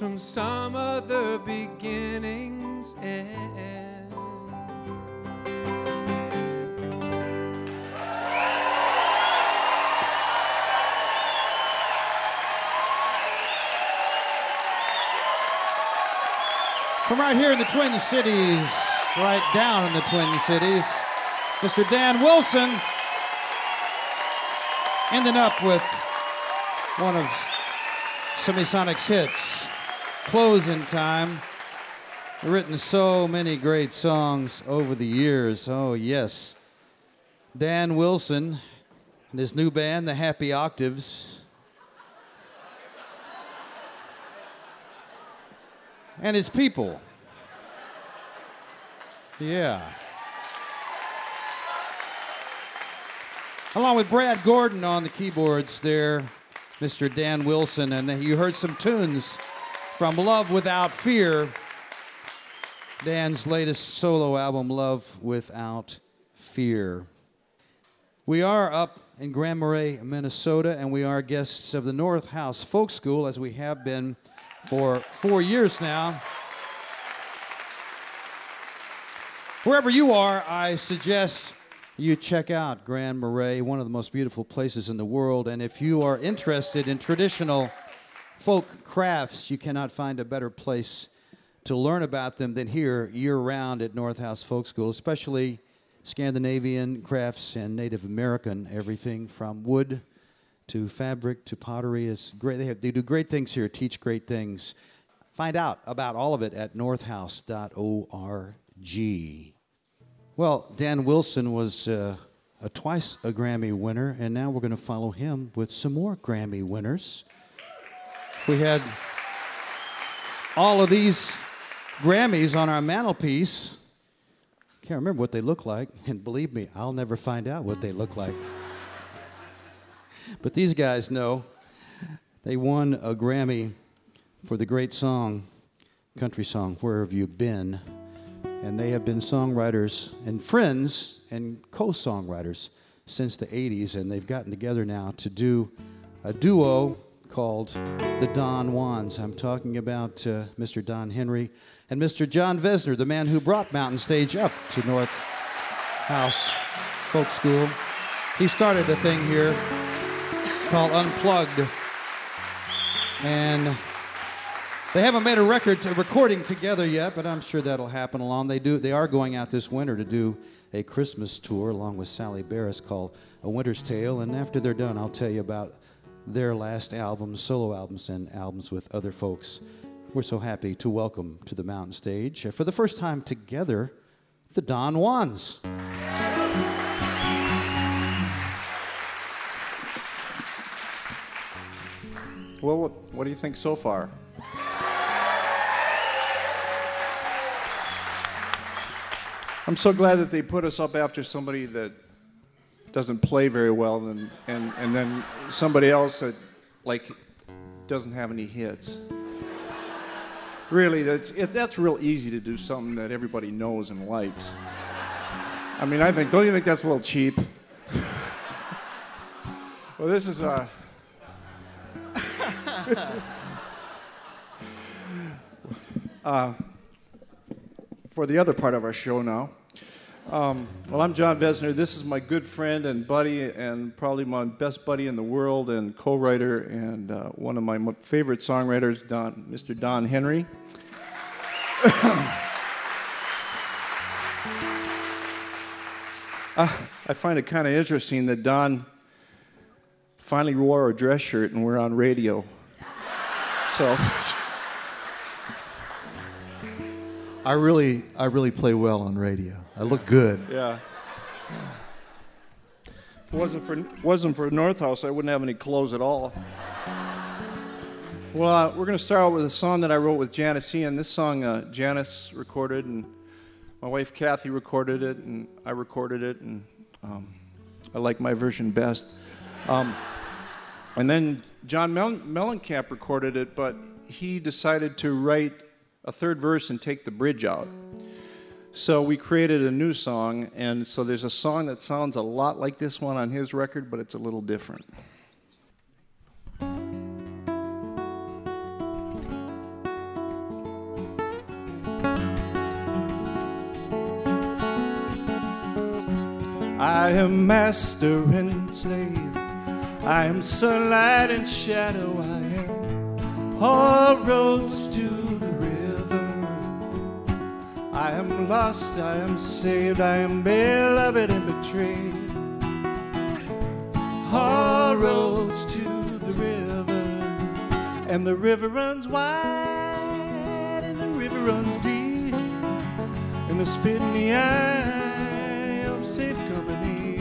G: from some other beginning's end.
A: From right here in the Twin Cities, right down in the Twin Cities, Mr. Dan Wilson ending up with one of Semisonic's hits, Closing Time. Written so many great songs over the years. Oh, yes. Dan Wilson and his new band, the Happy Octaves. and his people. Yeah. Along with Brad Gordon on the keyboards there, Mr. Dan Wilson, and you heard some tunes from Love Without Fear, Dan's latest solo album, Love Without Fear. We are up in Grand Marais, Minnesota, and we are guests of the North House Folk School, as we have been for four years now. Wherever you are, I suggest you check out Grand Marais, one of the most beautiful places in the world. And if you are interested in traditional folk crafts, you cannot find a better place to learn about them than here year round at North House Folk School, especially Scandinavian crafts and Native American, everything from wood to fabric to pottery. It's great. They, have, they do great things here, teach great things. Find out about all of it at northhouse.org. Well, Dan Wilson was uh, a twice a Grammy winner, and now we're going to follow him with some more Grammy winners. We had all of these Grammys on our mantelpiece. Can't remember what they look like, and believe me, I'll never find out what they look like. But these guys know. They won a Grammy for the great song, country song, Where Have You Been? And they have been songwriters and friends and co songwriters since the 80s, and they've gotten together now to do a duo called the Don Juans. I'm talking about uh, Mr. Don Henry and Mr. Jon Vezner, the man who brought Mountain Stage up to North House Folk School. He started a thing here called Unplugged. And they haven't made a record a recording together yet, but I'm sure that'll happen along. They do they are going out this winter to do a Christmas tour along with Sally Barris called A Winter's Tale, and after they're done, I'll tell you about their last albums, solo albums and albums with other folks. We're so happy to welcome to the mountain stage uh, for the first time together the Don Juans.
H: Well, what, what do you think so far? I'm so glad that they put us up after somebody that doesn't play very well, and and, and then somebody else that like doesn't have any hits. Really, that's it, that's real easy to do something that everybody knows and likes. I mean, I think don't you think that's a little cheap? well, this is uh, uh, for the other part of our show now. Um, well, I'm Jon Vezner. This is my good friend and buddy, and probably my best buddy in the world, and co-writer, and uh, one of my favorite songwriters, Don, Mr. Don Henry. uh, I find it kind of interesting that Don finally wore a dress shirt and we're on radio. So.
I: I really, I really play well on radio. I look good.
H: Yeah. If it wasn't for wasn't for North House, I wouldn't have any clothes at all.
E: Well, uh, we're going to start out with a song that I wrote with Janis Ian. This song, uh, Janice recorded, and my wife Kathy recorded it, and I recorded it, and um, I like my version best. Um, and then John Mel- Mellencamp recorded it, but he decided to write a third verse and take the bridge out. So we created a new song, and so there's a song that sounds a lot like this one on his record, but it's a little different. I am master and slave. I am sunlight and shadow. I am all roads to the. I am lost. I am saved. I am beloved and betrayed. All roads to the river, and the river runs wide, and the river runs deep, and the spit in the eye of safe company.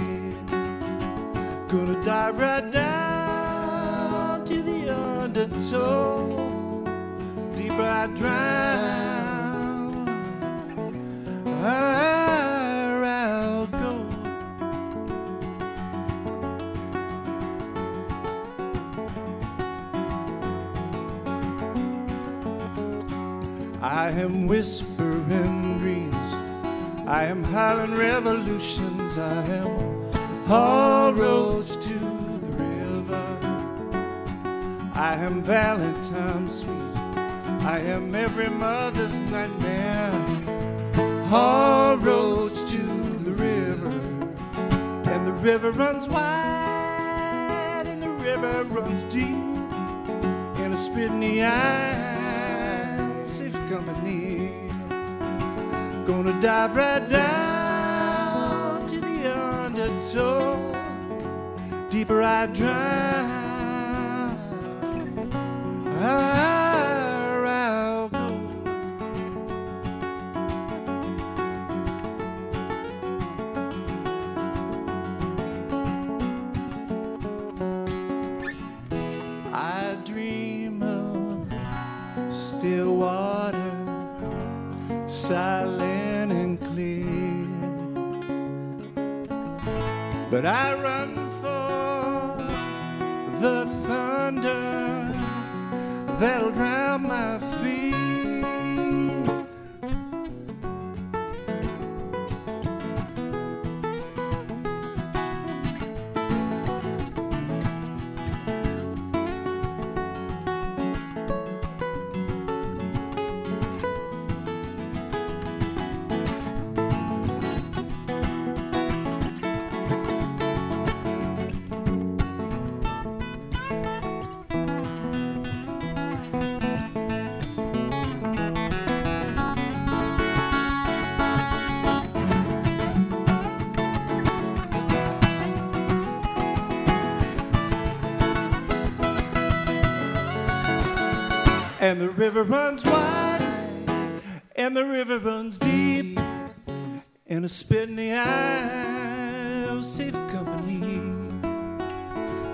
E: Gonna dive right down to the undertow. Deeper I drown, I'll go. I am whispering dreams. I am howling revolutions. I am all roads to the river. I am Valentine sweet. I am every mother's nightmare. All roads to the river. And the river runs wide, and the river runs deep. And a spit in the eye, safe company. Gonna dive right down to the undertow. Deeper I drown, higher But I run for the thunder. That'll drown my And the river runs wide, and the river runs deep, and a spit in the eye of safe company.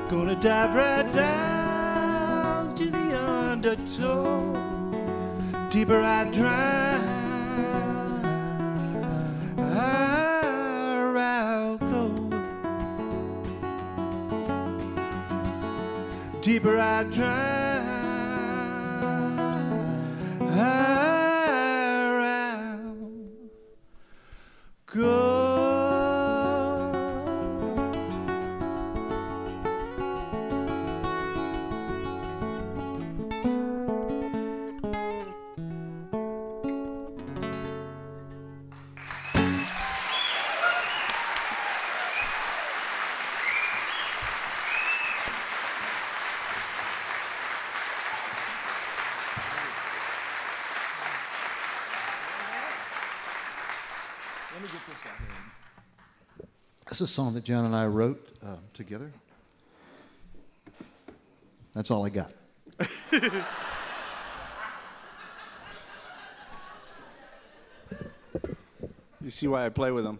E: Gonna dive right down to the undertow, deeper I drown, I'll go. Deeper I drown,
I: This is a song that John and I wrote uh, together. That's all I got.
E: You see why I play with them.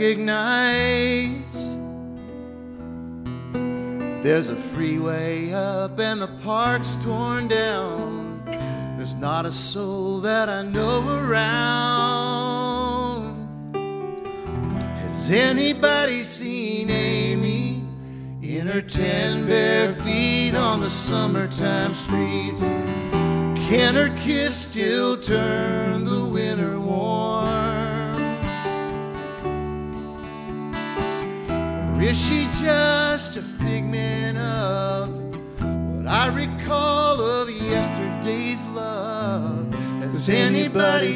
I: Recognize. There's a freeway up and the park's torn down. There's not a soul that I know around. Has anybody seen Amy in her ten bare feet on the summertime streets? Can her kiss Has anybody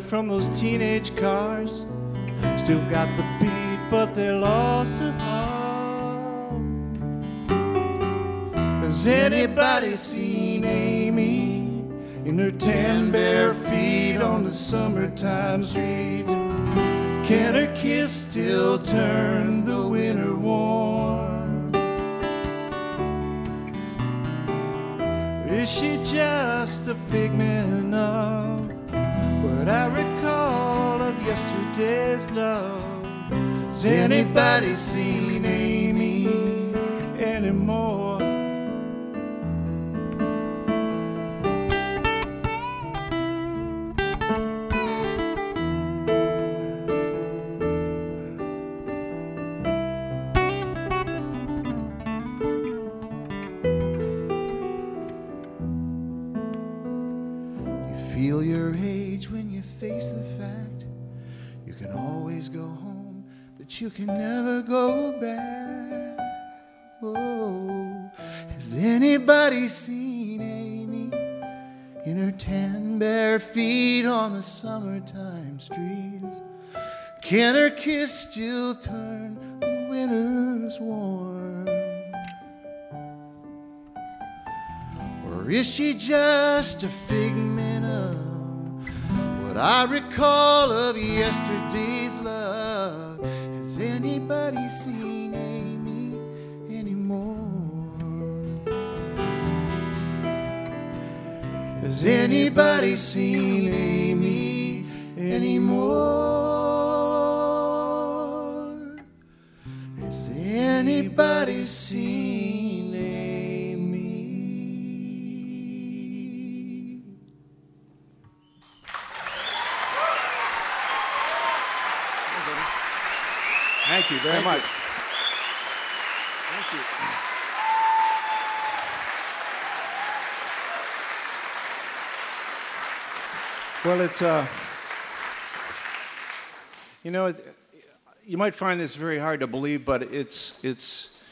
E: from those teenage cars still got the beat, but they lost lost apart. Has anybody seen Amy? in her ten bare feet on the summertime streets. Can her kiss still turn the winter warm? Is she just a figment of what I recall of yesterday's love? Has anybody seen Amy
I: on the summertime streets? Can her kiss still turn the winters warm? Or is she just a figment of what I recall of yesterday's love? Has anybody seen Amy anymore? Has anybody seen Amy anymore? Has anybody seen Amy?
H: Thank you very
I: Thank
H: much. Thank Well, it's uh, you know, you might find this very hard to believe, but it's it's.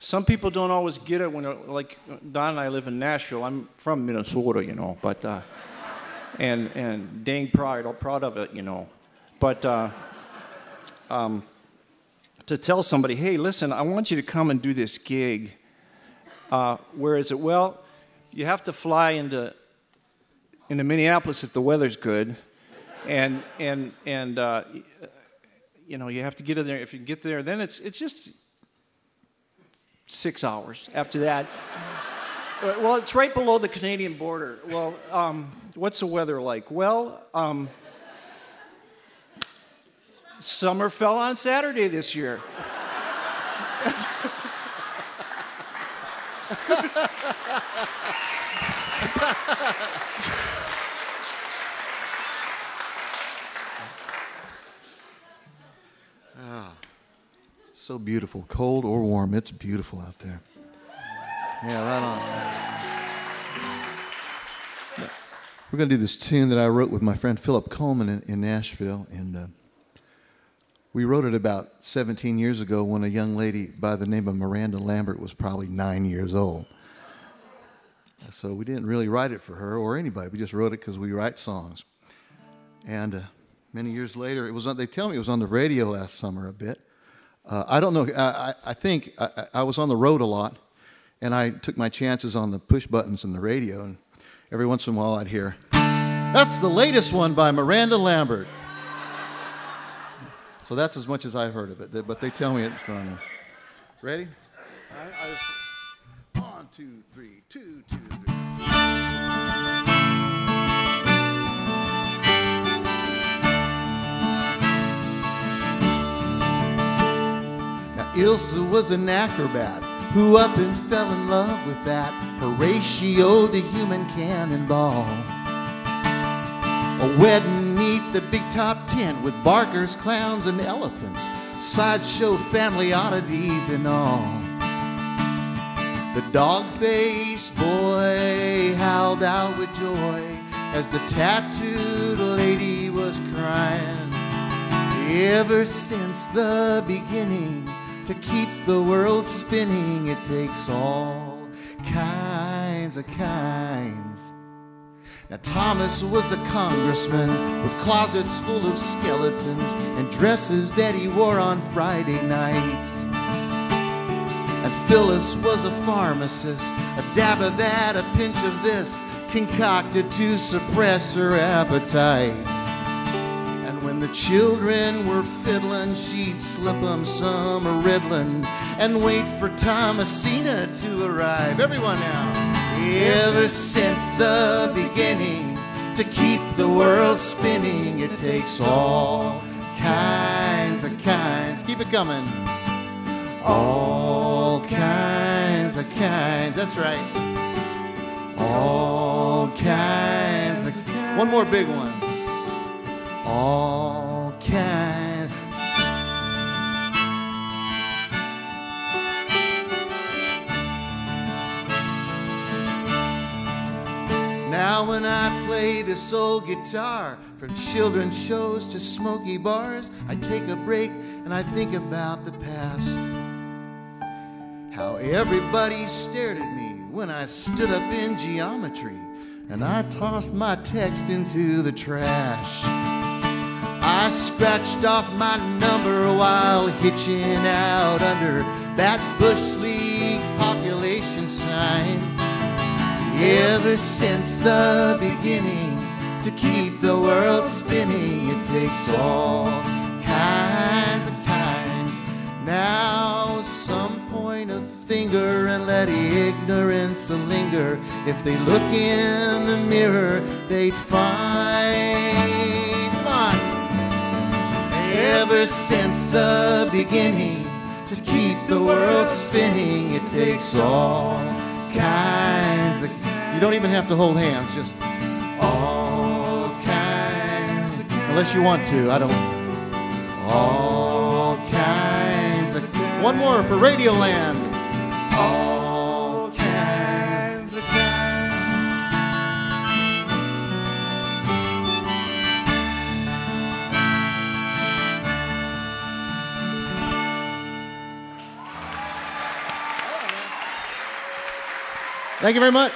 H: Some people don't always get it when, uh, like Don and I live in Nashville. I'm from Minnesota, you know, but uh, and and dang proud, proud of it, you know, but. Uh, um, to tell somebody, hey, listen, I want you to come and do this gig. Uh, where is it? Well, you have to fly into into Minneapolis if the weather's good, and and and uh, you know you have to get in there. If you get there, then it's it's just six hours. After that, well, it's right below the Canadian border. Well, um, what's the weather like? Well. Um, Summer fell on Saturday this year.
I: So beautiful, cold or warm, it's beautiful out there. Yeah, right on. We're going to do this tune that I wrote with my friend Philip Coleman in, in Nashville, and uh, we wrote it about 17 years ago when a young lady by the name of Miranda Lambert was probably nine years old. So we didn't really write it for her or anybody. We just wrote it because we write songs. And uh, many years later, it was on, they tell me it was on the radio last summer a bit. Uh, I don't know. I, I, think I, I- was on the road a lot, and I took my chances on the push buttons and the radio. And every once in a while, I'd hear, "That's the latest one by Miranda Lambert." So that's as much as I've heard of it. But they tell me it's going on. Ready? One, two, three, two, two, three. Ilsa was an acrobat who up and fell in love with that Horatio the human cannonball. A wedding neath the big top tent with barkers, clowns, and elephants, sideshow family oddities and all. The dog faced boy howled out with joy as the tattooed lady was crying. Ever since the beginning, to keep the world spinning, it takes all kinds of kinds. Now, Thomas was a congressman with closets full of skeletons and dresses that he wore on Friday nights. And Phyllis was a pharmacist, a dab of that, a pinch of this, concocted to suppress her appetite. The children were fiddling, she'd slip 'em some riddling, and wait for Thomasina to arrive. Everyone now. Ever since the beginning, to keep the world spinning, it takes all kinds of kinds. Keep it coming. All kinds of kinds. That's right. All kinds of. One more big one. All. Now when I play this old guitar, from children's shows to smoky bars, I take a break and I think about the past. How everybody stared at me when I stood up in geometry and I tossed my text into the trash. I scratched off my number while hitching out under that Bush League population sign. Ever since the beginning, to keep the world spinning, it takes all kinds of kinds. Now, some point a finger and let ignorance linger. If they look in the mirror, they'd find. Ever since the beginning, to keep the world spinning, it takes all kinds of. You don't even have to hold hands, just all kinds. Of, unless you want to, I don't. All kinds of. One more for Radioland. Thank you very much.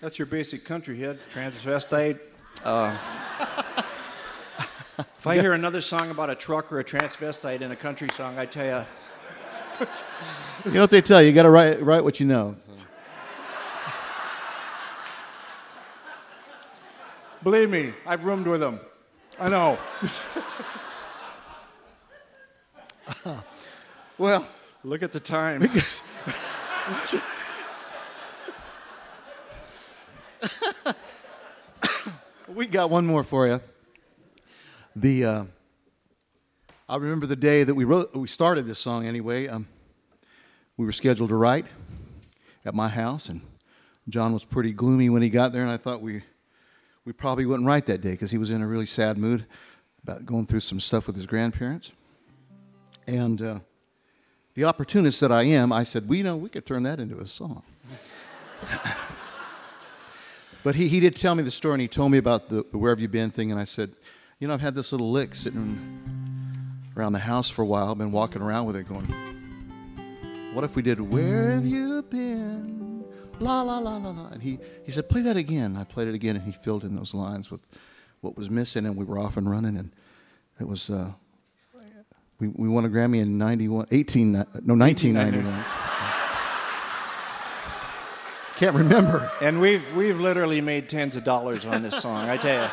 H: That's your basic country hit, transvestite. Uh, if I hear another song about a truck or a transvestite in a country song, I tell you,
I: You know what they tell you? You got to write, write what you know.
H: Believe me, I've roomed with them. I know.
I: Well,
H: Look at the time.
I: we got one more for you. The uh, I remember the day that we wrote, we started this song anyway. Um, we were scheduled to write at my house, and John was pretty gloomy when he got there, and I thought we we probably wouldn't write that day because he was in a really sad mood about going through some stuff with his grandparents. And uh, the opportunist that I am, I said, we know we could turn that into a song. But he, he did tell me the story, and he told me about the, the Where Have You Been thing, and I said, You know, I've had this little lick sitting around the house for a while. I've been walking around with it going, What if we did Where Have You Been? La, la, la, la, la. And he, he said, Play that again. I played it again, and he filled in those lines with what was missing, and we were off and running, and it was. Uh, we, we won a Grammy in 91, 18, no, 1991. Can't remember.
H: And we've we've literally made tens of dollars on this song. I tell you.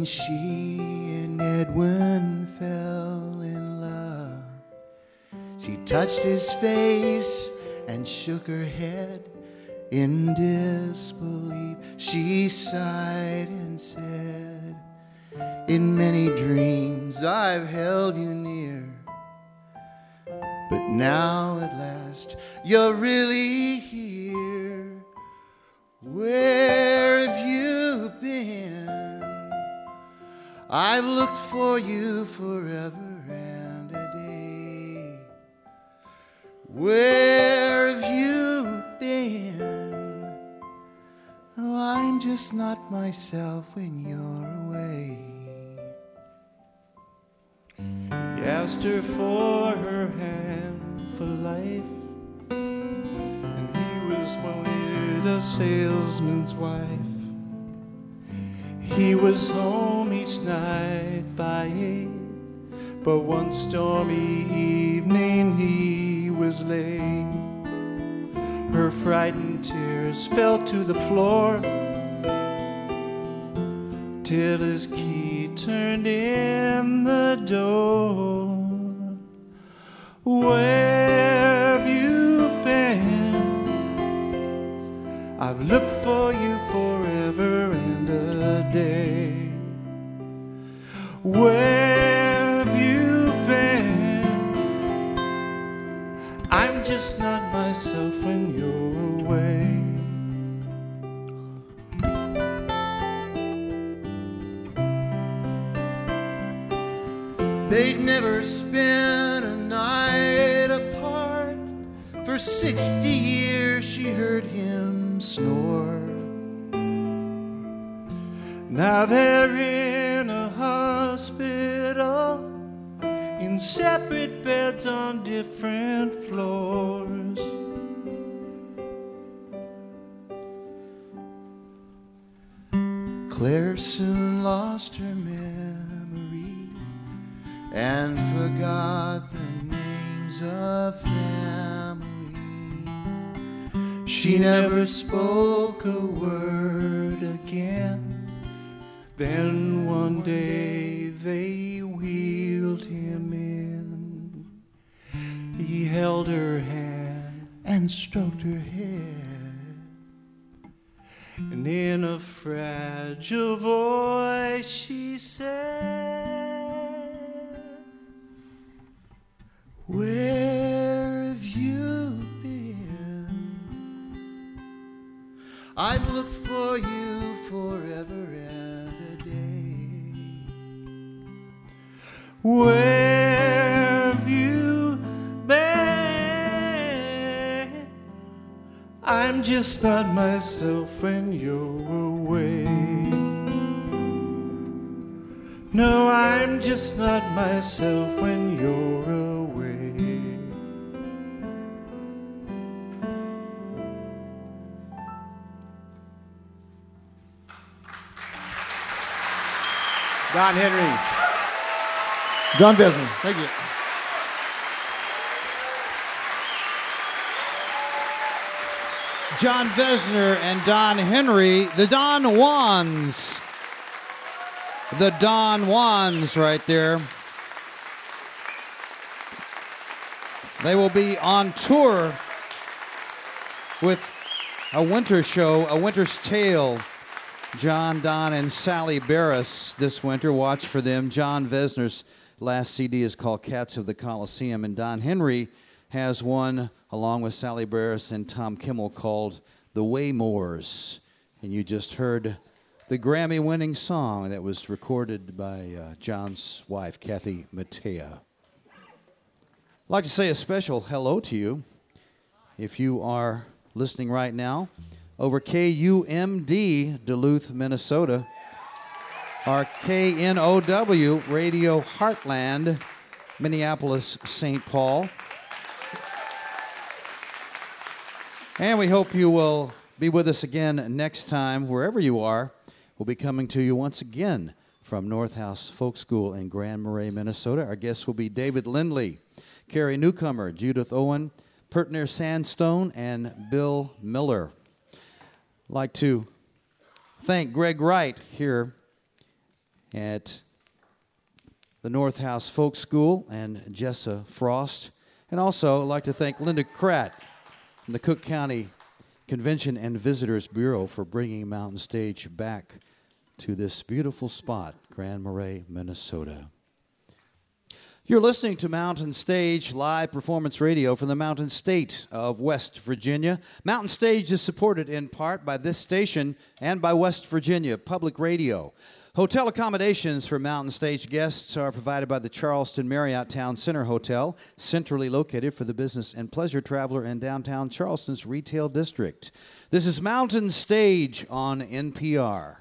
I: When she and Edwin fell in love. She touched his face and shook her head in disbelief. She sighed and said, In many dreams I've held you near. But now at last you're really here. Where I've looked for you forever and a day. Where have you been? Oh, I'm just not myself when you're away.
E: He asked her for her hand for life, and he was a salesman's wife. He was home each night by eight, but one stormy evening he was late. Her frightened tears fell to the floor till his key turned in the door. Where have you been? I've looked for you Where have you been? I'm just not myself when you're away.
I: They'd never spent a night apart. For 60 years she heard him snore.
E: Now they're in separate beds on different floors.
I: Claire soon lost her memory and forgot the names of family. She never spoke a word again.
E: Then one day they wheeled him. He held her hand
I: and stroked her head.
E: And in a fragile voice she said,
I: Where have you been? I've looked for you forever and a day.
E: Where I'm just not myself when you're away. No, I'm just not myself when you're away.
H: Don Henry.
I: Jon Vezner, thank you.
A: Jon Vezner and Don Henry, the Don Juans. The Don Juans right there. They will be on tour with a winter show, A Winter's Tale. John, Don, and Sally Barris this winter. Watch for them. Jon Vezner's last CD is called Cats of the Coliseum, and Don Henry has one along with Sally Barris and Tom Kimmel called the Waymores. And you just heard the Grammy winning song that was recorded by uh, John's wife, Kathy Mattea. I'd like to say a special hello to you if you are listening right now over KUMD, Duluth, Minnesota, our KNOW Radio Heartland, Minneapolis, St. Paul. And we hope you will be with us again next time, wherever you are. We'll be coming to you once again from North House Folk School in Grand Marais, Minnesota. Our guests will be David Lindley, Carrie Newcomer, Judith Owen, Pert Near Sandstone, and Bill Miller. I'd like to thank Greg Wright here at the North House Folk School and Jessa Frost. And also, I'd like to thank Linda Kratt the Cook County Convention and Visitors Bureau for bringing Mountain Stage back to this beautiful spot, Grand Marais, Minnesota. You're listening to Mountain Stage live performance radio from the Mountain State of West Virginia. Mountain Stage is supported in part by this station and by West Virginia Public Radio. Hotel accommodations for Mountain Stage guests are provided by the Charleston Marriott Town Center Hotel, centrally located for the business and pleasure traveler in downtown Charleston's retail district. This is Mountain Stage on NPR.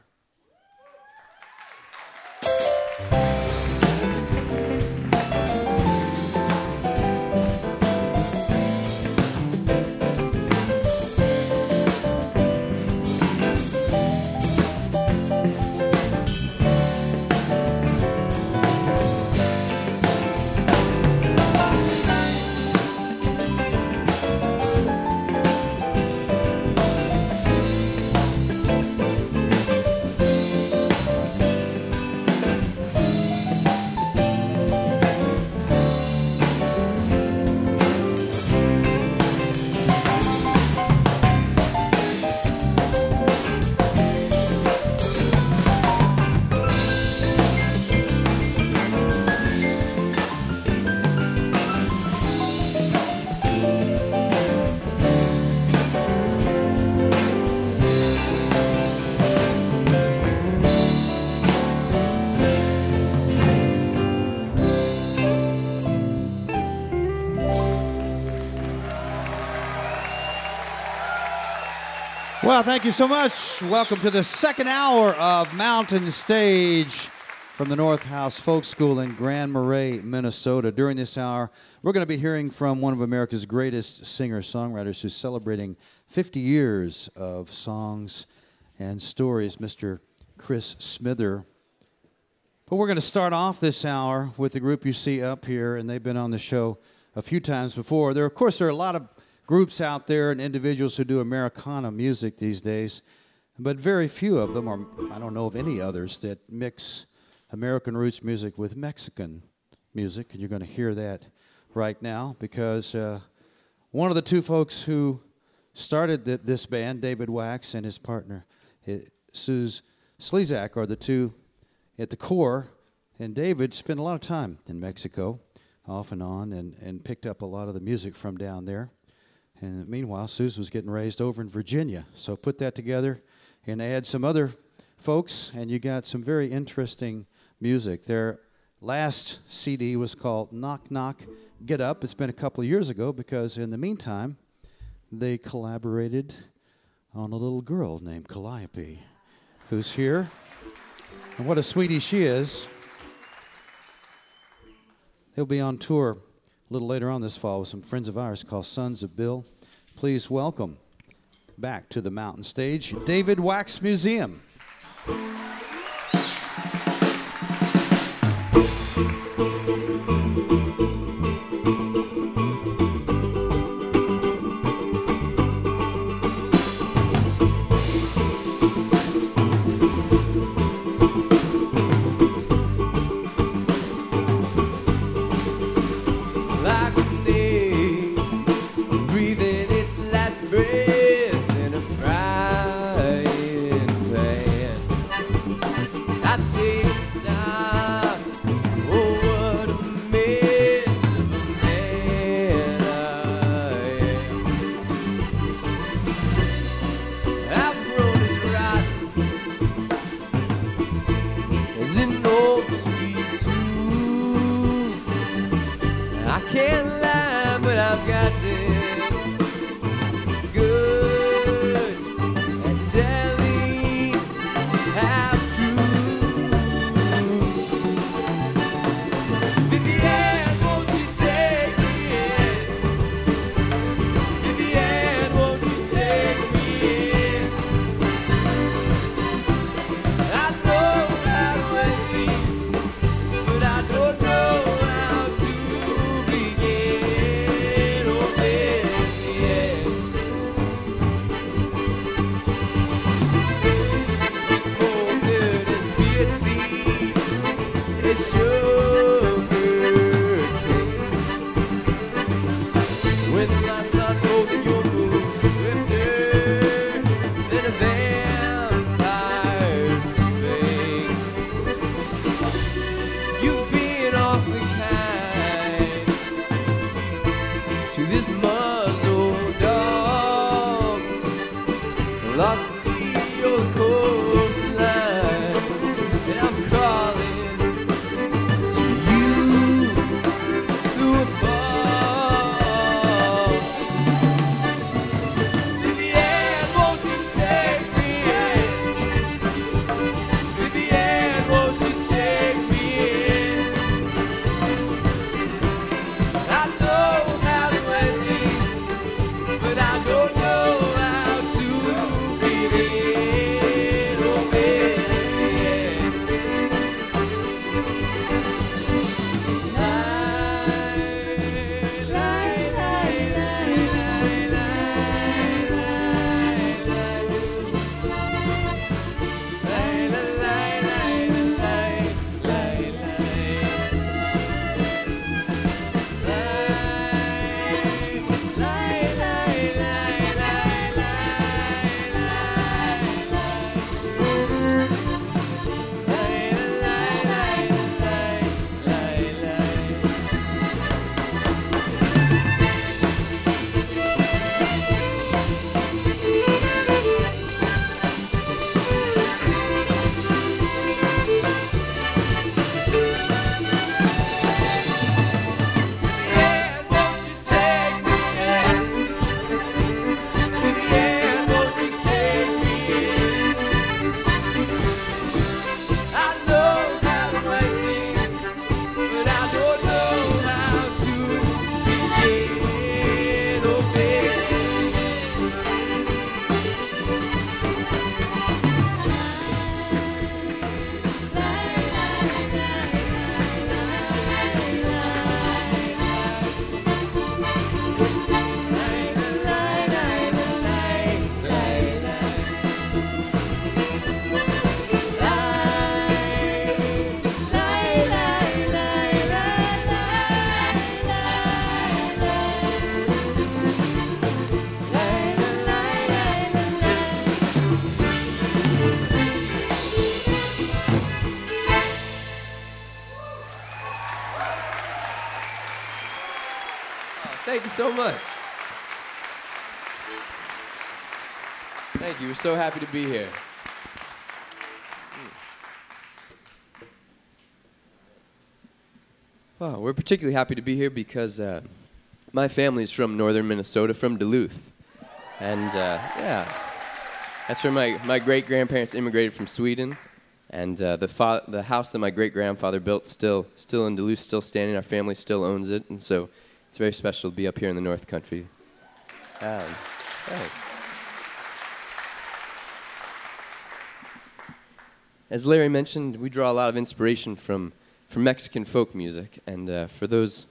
A: Well, thank you so much. Welcome to the second hour of Mountain Stage from the North House Folk School in Grand Marais, Minnesota. During this hour, we're going to be hearing from one of America's greatest singer songwriters who's celebrating 50 years of songs and stories, Mr. Chris Smither. But we're going to start off this hour with the group you see up here, and they've been on the show a few times before. There, of course, there are a lot of groups out there and individuals who do Americana music these days, but very few of them, or I don't know of any others, that mix American roots music with Mexican music. And you're going to hear that right now because uh, one of the two folks who started the, this band, David Wax and his partner, Suz Slezak, are the two at the core. And David spent a lot of time in Mexico, off and on, and, and picked up a lot of the music from down there. And meanwhile, Susan was getting raised over in Virginia. So put that together and add some other folks, and you got some very interesting music. Their last CD was called Knock Knock Get Up. It's been a couple of years ago because in the meantime, they collaborated on a little girl named Calliope, who's here. And what a sweetie she is. They'll be on tour a little later on this fall with some friends of ours called Sons of Bill. Please welcome back to the mountain stage David Wax Museum.
J: So happy to be here. Well, we're particularly happy to be here because uh, my family is from northern Minnesota, from Duluth. And uh, yeah, that's where my, my great grandparents immigrated from Sweden. And uh, the, fa- the house that my great grandfather built still, still in Duluth, still standing. Our family still owns it. And so it's very special to be up here in the North Country. Um, thanks. As Larry mentioned, we draw a lot of inspiration from, from Mexican folk music. And uh, for those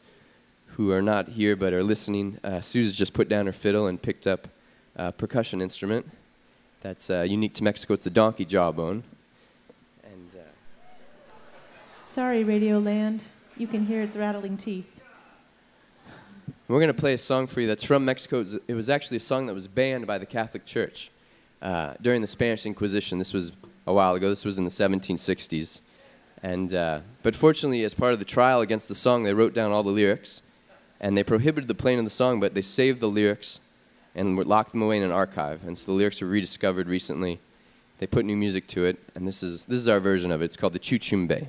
J: who are not here but are listening, uh, Suz just put down her fiddle and picked up a percussion instrument that's uh, unique to Mexico. It's the donkey jawbone. And uh,
D: Sorry, Radio Land. You can hear its rattling teeth.
J: we're going to play a song for you that's from Mexico. It was- actually a song that was banned by the Catholic Church uh, during the Spanish Inquisition. This was a while ago. This was in the 1760s. And, uh, but fortunately, as part of the trial against the song, they wrote down all the lyrics and they prohibited the playing of the song, but they saved the lyrics and locked them away in an archive. And so the lyrics were rediscovered recently. They put new music to it, and this is, this is our version of it. It's called the
K: Chuchumbe.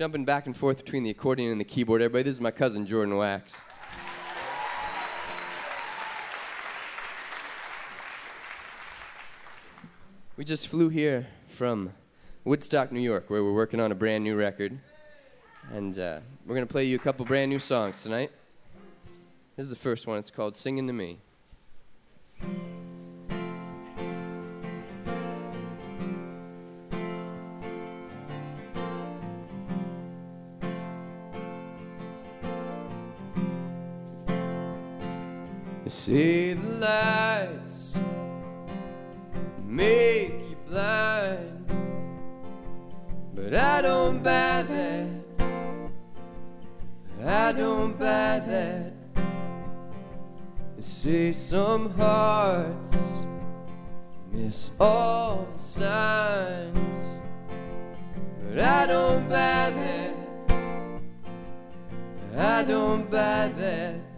J: jumping back and forth between the accordion and the keyboard. Everybody, this is my cousin Jordan Wax. We just flew here from Woodstock, New York, where we're working on a brand new record. And uh, we're going to play you a couple brand new songs tonight. This is the first one. It's called Singing to Me.
K: They say the lights make you blind, but I don't buy that. I don't buy that. They say some hearts miss all the signs, but I don't buy that. I don't buy that.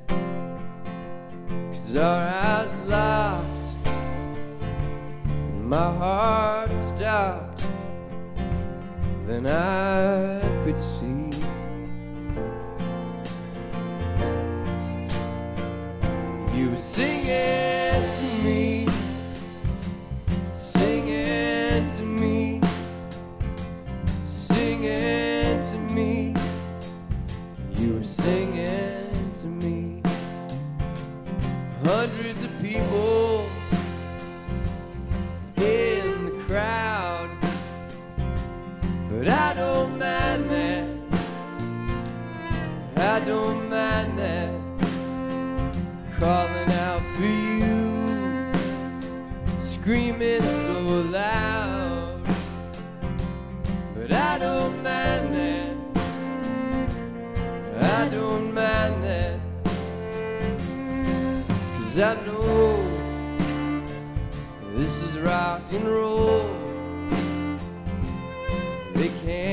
K: Cause our eyes locked, and my heart stopped. Then I could see. You were singing. But I don't mind that. I don't mind that. Calling out for you, screaming so loud. But I don't mind that. I don't mind that. Cause I know this is rock and roll can.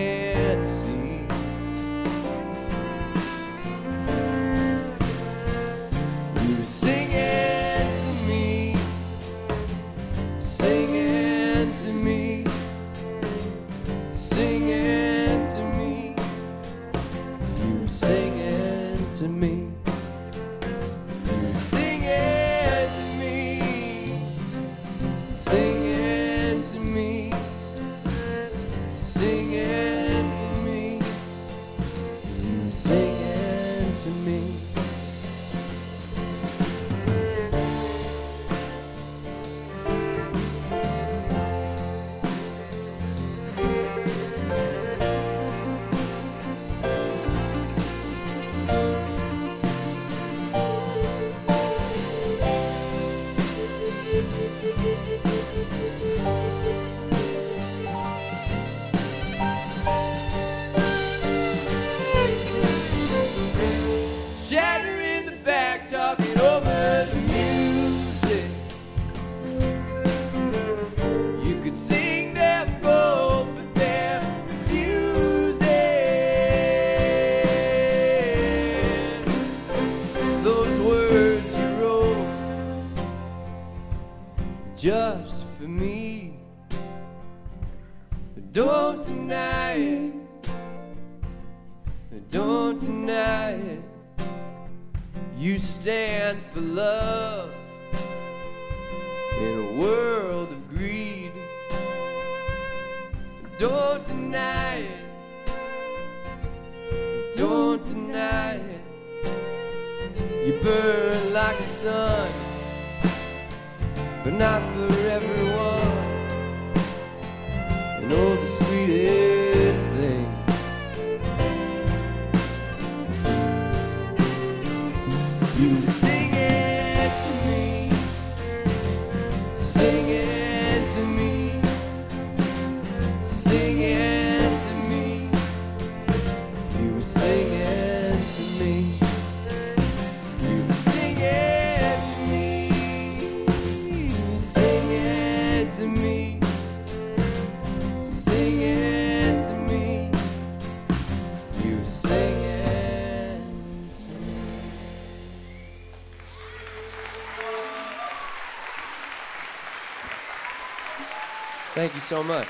K: so much.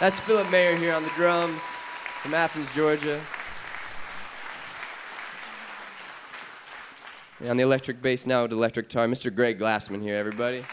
K: That's Philip Mayer here on the drums from Athens, Georgia. And on the electric bass now with electric guitar, Mr. Greg Glassman here, everybody.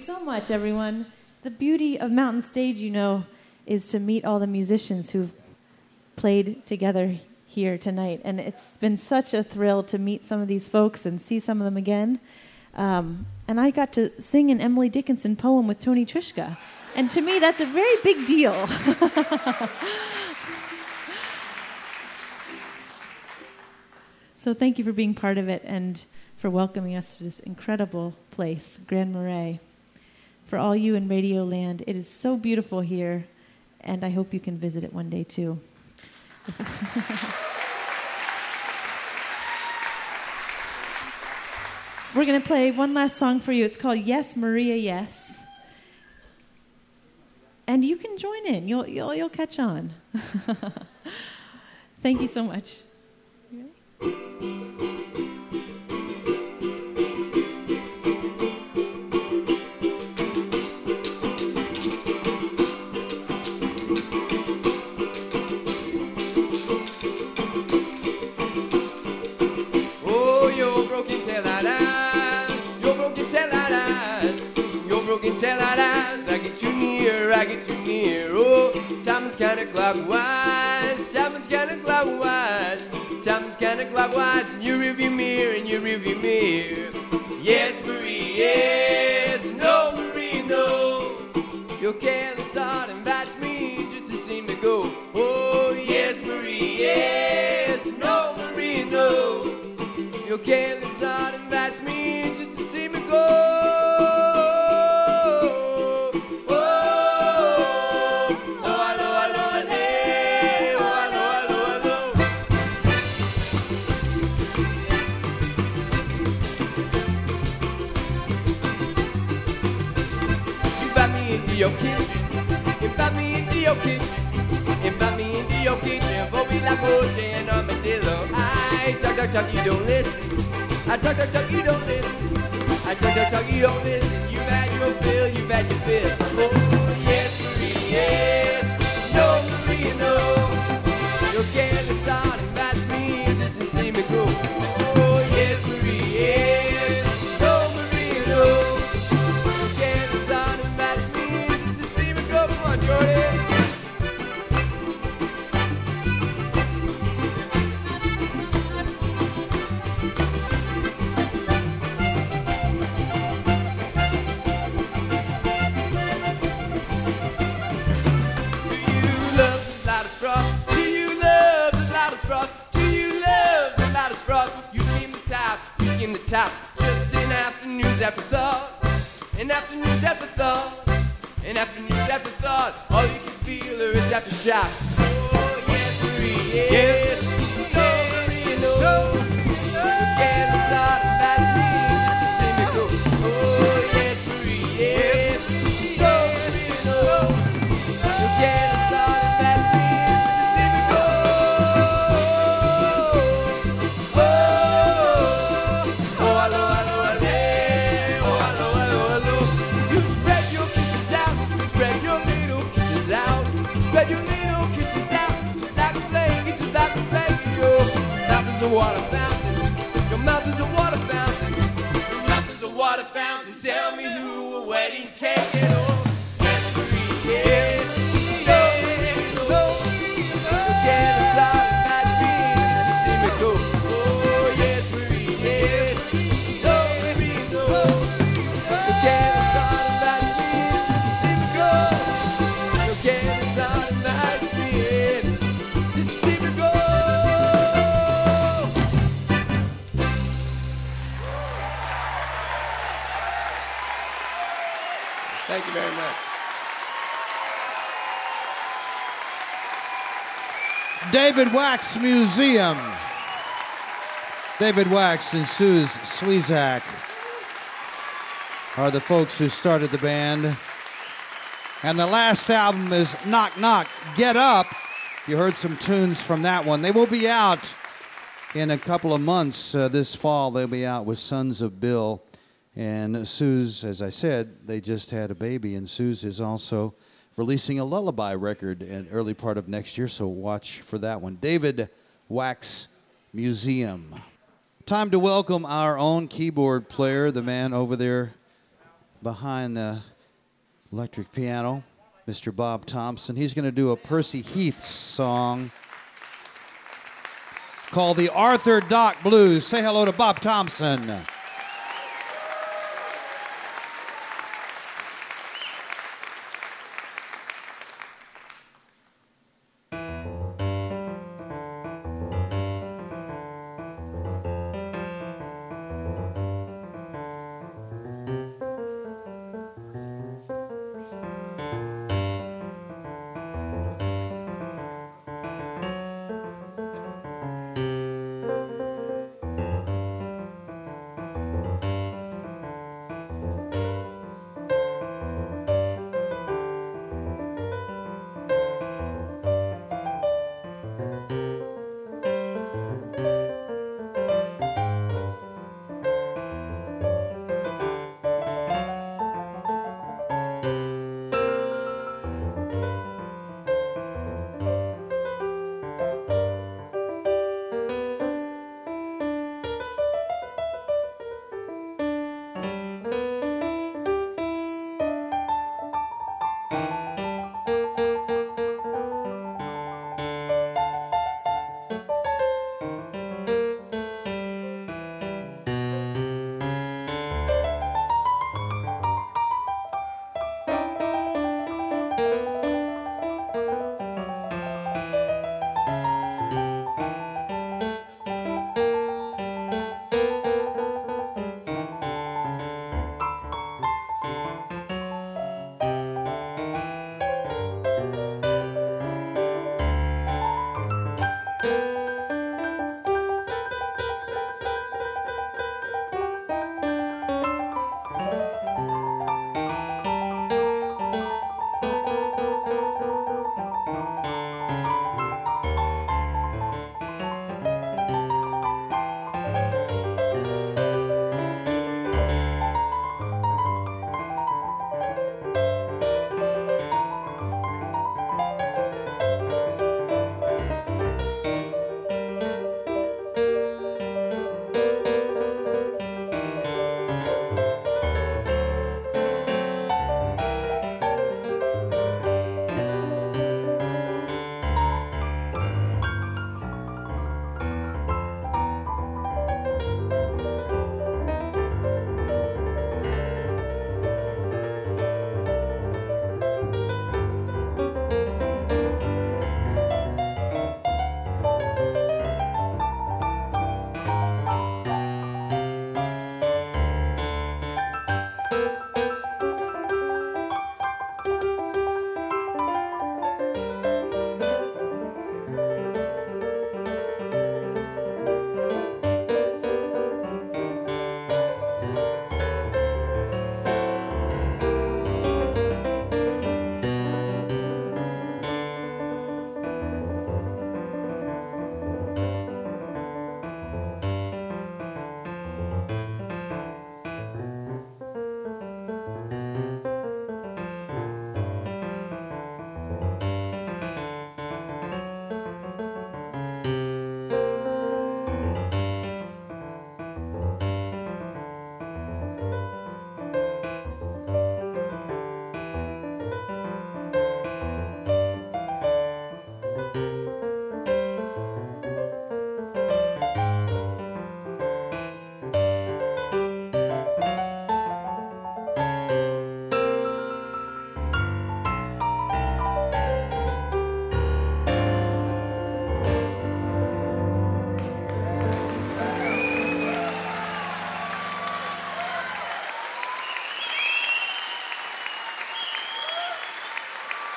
D: So much, everyone. The beauty of Mountain Stage, you know, is to meet all the musicians who've played together here tonight. And it's been such a thrill to meet some of these folks and see some of them again. Um, and I got to sing an Emily Dickinson poem with Tony Trischka. And to me, that's a very big deal. so thank you for being part of it and for welcoming us to this incredible place, Grand Marais. For all you in Radio Land, it is so beautiful here, and I hope you can visit it one day too. We're going to play one last song for you. It's called Yes, Maria, Yes. And you can join in. You'll, you'll, you'll catch on. Thank you so much.
K: Too near. Oh, time is kinda clockwise, time is kinda clockwise, time is kinda clockwise. In your rearview mirror, in your rearview mirror. Yes, Marie, yes, no, Marie, no. Your careless heart invites me just to see me go. Oh, yes, Marie, yes, no, Marie, no. Your careless heart Me into your kitchen. Invite me into your kitchen. For me like Roche and armadillo. I talk, talk, talk, you don't listen. I talk, talk, talk, you don't listen. I talk, talk, talk, you don't listen. You've had your fill, you've had your fill. Oh, yes, Marie, yes. No, Marie, no. Your careless heart invites top. Just an afternoon's afterthought, an afternoon's afterthought, an afternoon's afterthought. All you can feel are is aftershock. Oh yes, Marie, yes. No, Marie, no. You can't start is a water you very much.
A: David Wax Museum. David Wax and Suz Slezak are the folks who started the band. And the last album is Knock Knock, Get Up. You heard some tunes from that one. They will be out in a couple of months uh, this fall. They'll be out with Sons of Bill. And Suz, as I said, they just had a baby, and Suz is also releasing a lullaby record in early part of next year, so watch for that one. David Wax Museum. Time to welcome our own keyboard player, the man over there behind the electric piano, Mr. Bob Thompson. He's going to do a Percy Heath song called the Arthur Dock Blues. Say hello to Bob Thompson.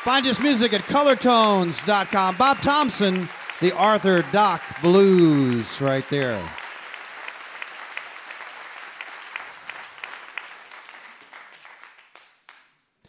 A: Find his music at colortones.com. Bob Thompson, the Arthur Doc Blues, right there.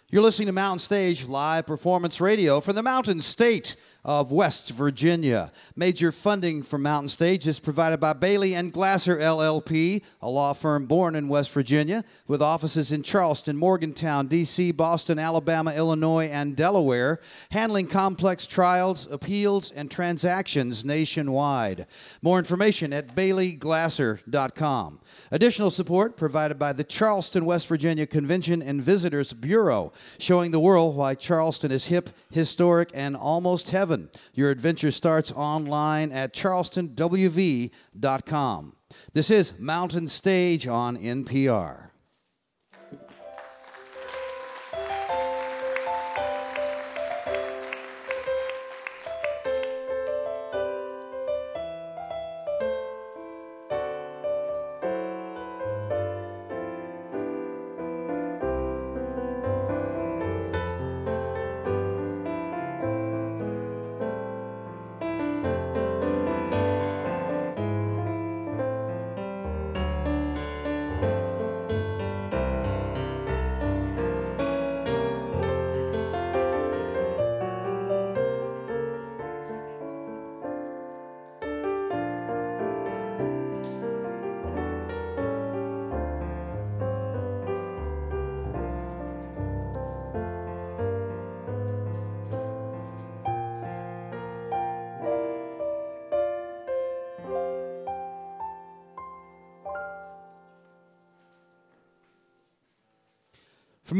A: You're listening to Mountain Stage Live Performance Radio from the Mountain State of West Virginia. Major funding for Mountain Stage is provided by Bailey and Glasser LLP, a law firm born in West Virginia with offices in Charleston, Morgantown, D.C., Boston, Alabama, Illinois, and Delaware, handling complex trials, appeals, and transactions nationwide. More information at baileyglasser.com. Additional support provided by the Charleston, West Virginia Convention and Visitors Bureau, showing the world why Charleston is hip, historic, and almost heaven. Your adventure starts online at charlestonwv.com. This is Mountain Stage on NPR.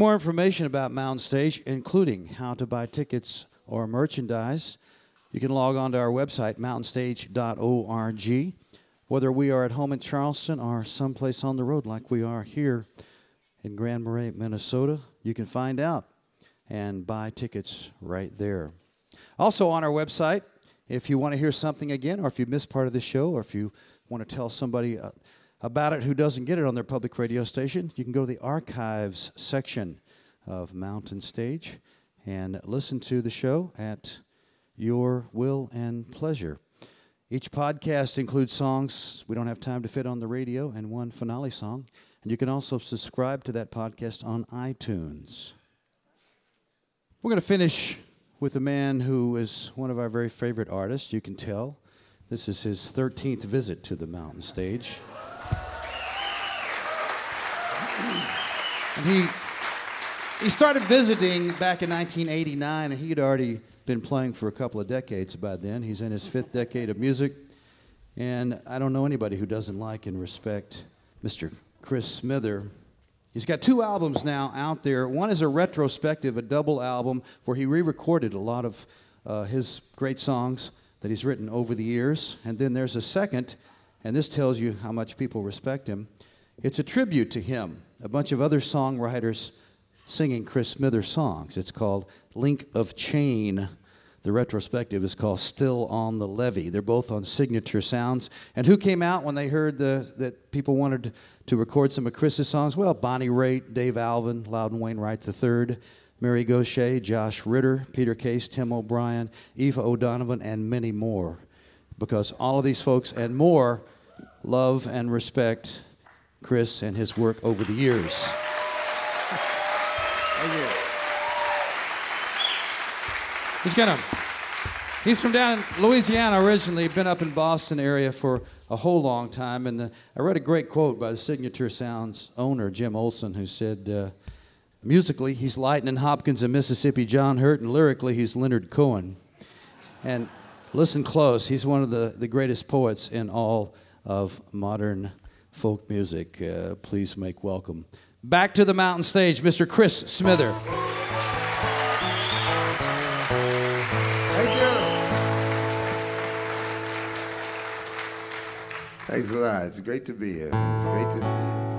A: More information about Mountain Stage, including how to buy tickets or merchandise, you can log on to our website, mountainstage.org. Whether we are at home in Charleston or someplace on the road like we are here in Grand Marais, Minnesota, you can find out and buy tickets right there. Also on our website, if you want to hear something again, or if you missed part of the show, or if you want to tell somebody uh, about it who doesn't get it on their public radio station, you can go to the archives section of Mountain Stage and listen to the show at your will and pleasure. Each podcast includes songs we don't have time to fit on the radio and one finale song. And you can also subscribe to that podcast on iTunes. We're going to finish with a man who is one of our very favorite artists, you can tell. This is his 13th visit to the mountain stage. And he, he started visiting back in 1989, and he had already been playing for a couple of decades by then. He's in his fifth decade of music, and I don't know anybody who doesn't like and respect Mr. Chris Smither. He's got two albums now out there. One is a retrospective, a double album, where he re recorded a lot of uh, his great songs that he's written over the years. And then there's a second, and this tells you how much people respect him. It's a tribute to him, a bunch of other songwriters singing Chris Smithers songs. It's called Link of Chain. The retrospective is called Still on the Levee. They're both on Signature Sounds. And who came out when they heard the, that people wanted to record some of Chris's songs? Well, Bonnie Raitt, Dave Alvin, Loudon Wainwright III, Mary Gauthier, Josh Ritter, Peter Case, Tim O'Brien, Aoife O'Donovan, and many more. Because all of these folks and more love and respect Chris and his work over the years. Thank you. He's gonna. He's from down in Louisiana originally. Been up in Boston area for a whole long time. And the, I read a great quote by the Signature Sounds owner Jim Olsen, who said, uh, "Musically, he's Lightning Hopkins and Mississippi John Hurt, and lyrically, he's Leonard Cohen." And listen close. He's one of the, the greatest poets in all of modern folk music. Uh, please make welcome back to the mountain stage, Mr. Chris Smither.
L: Thank you. Thanks a lot. It's great to be here. It's great to see you.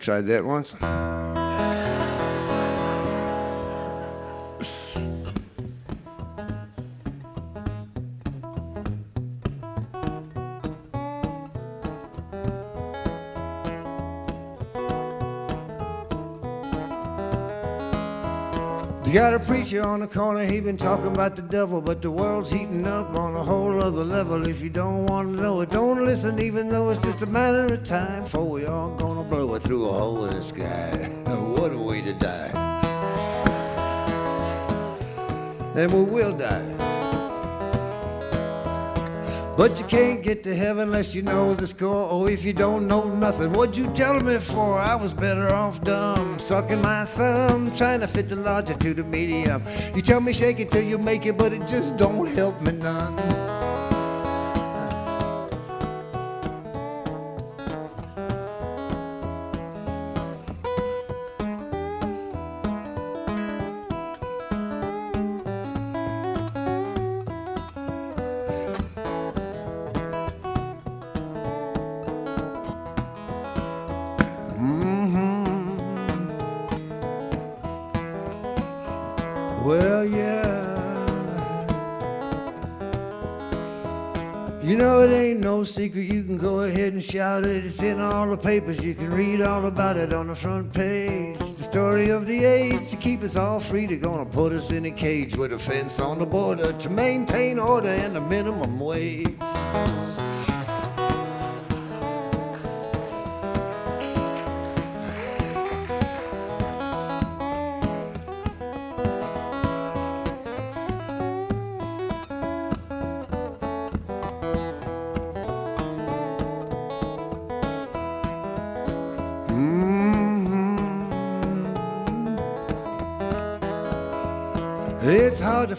M: Tried that once. You got a preacher on the corner, he been talking about the devil, but the world's heating up on a whole other level. If you don't want to know it, don't listen, even though it's just a matter of time, for we all gonna blow it through a hole in the sky. what a way to die. And we will die. But you can't get to heaven unless you know the score. Oh, if you don't know nothing, what'd you tell me for? I was better off dumb, sucking my thumb, trying to fit the to the medium. You tell me shake it till you make it, but it just don't help me none. Secret. You can go ahead and shout it. It's in all the papers. You can read all about it on the front page. The story of the age to keep us all free. They're gonna put us in a cage with a fence on the border to maintain order and the minimum wage.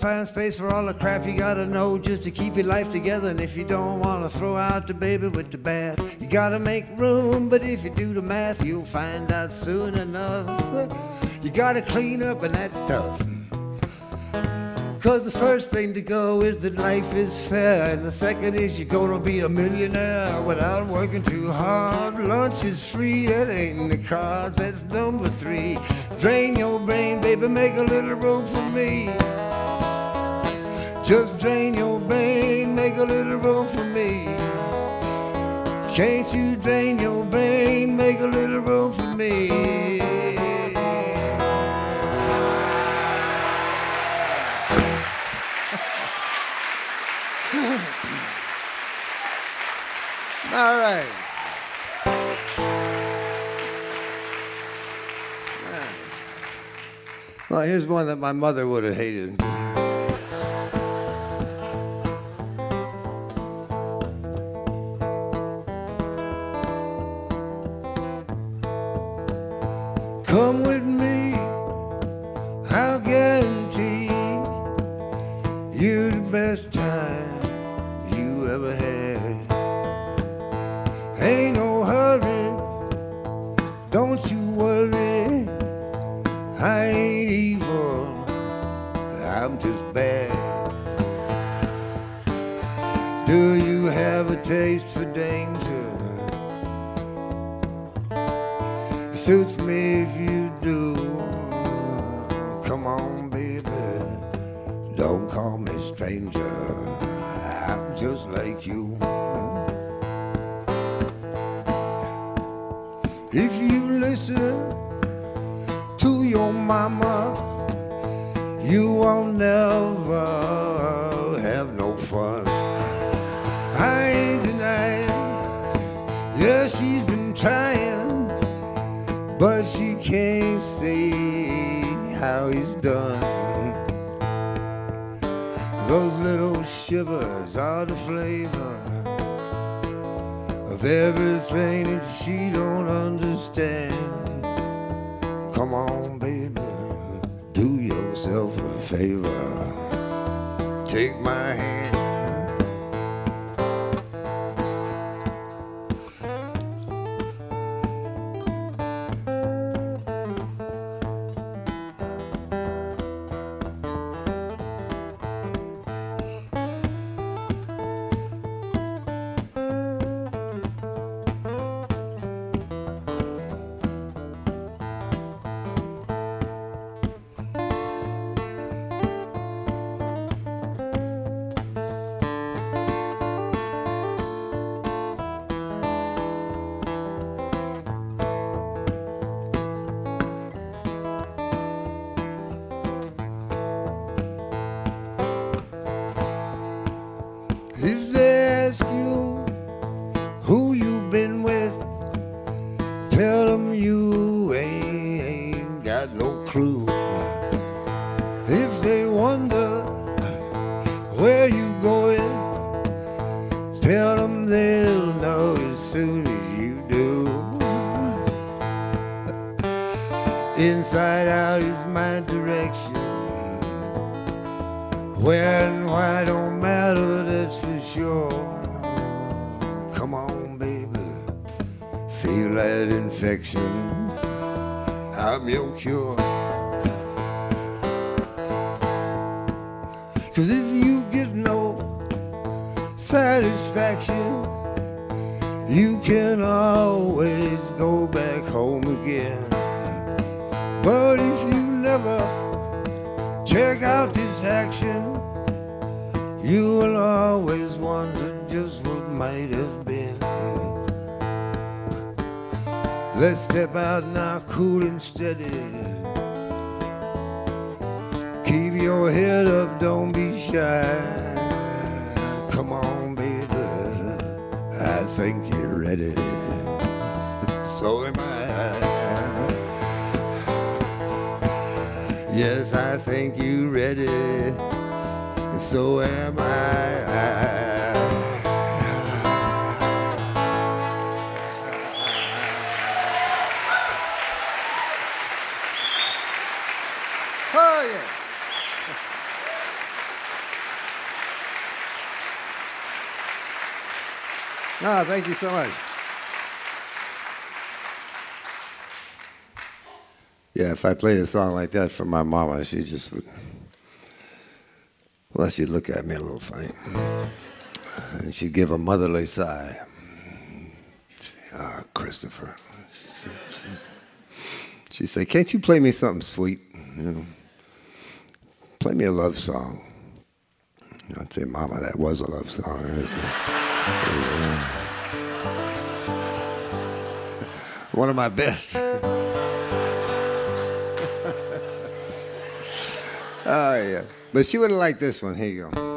M: Find space for all the crap you gotta know just to keep your life together. And if you don't wanna throw out the baby with the bath, you gotta make room. But if you do the math, you'll find out soon enough. You gotta clean up, and that's tough. Cause the first thing to go is that life is fair, and the second is you're gonna be a millionaire without working too hard. Lunch is free, that ain't in the cards, that's number three. Drain your brain, baby, make a little room for me. Just drain your brain, make a little room for me. Can't you drain your brain, make a little room for me? All right. Well, here's one that my mother would have hated. Thank you so much. Yeah, if I played a song like that for my mama, she just would, well, she'd look at me a little funny. And she'd give a motherly sigh. Ah, oh, Christopher. She'd say, Can't you play me something sweet? You know, play me a love song. I'd say, Mama, that was a love song. one of my best. oh, yeah. But she would have liked this one. Here you go.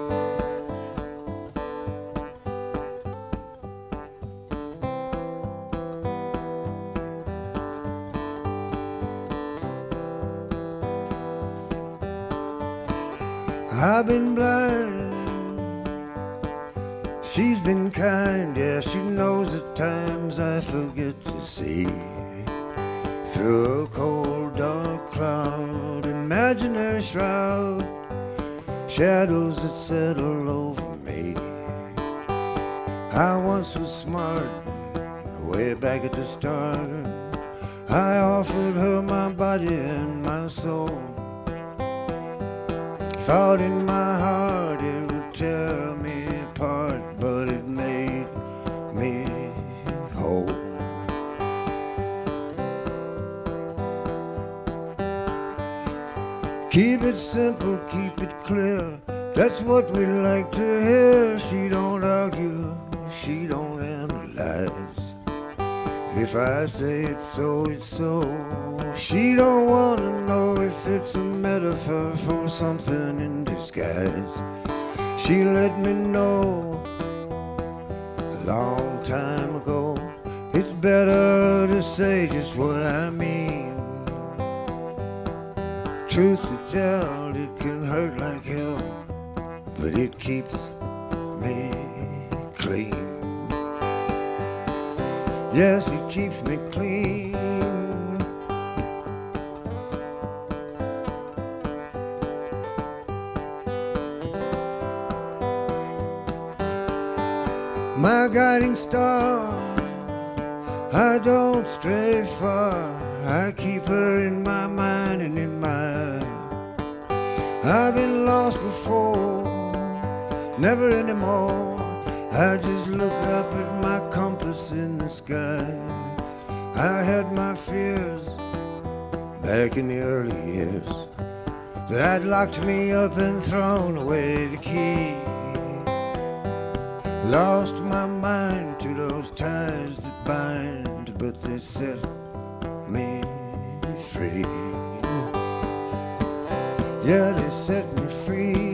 M: that bind, but they set me free. Yeah, they set me free.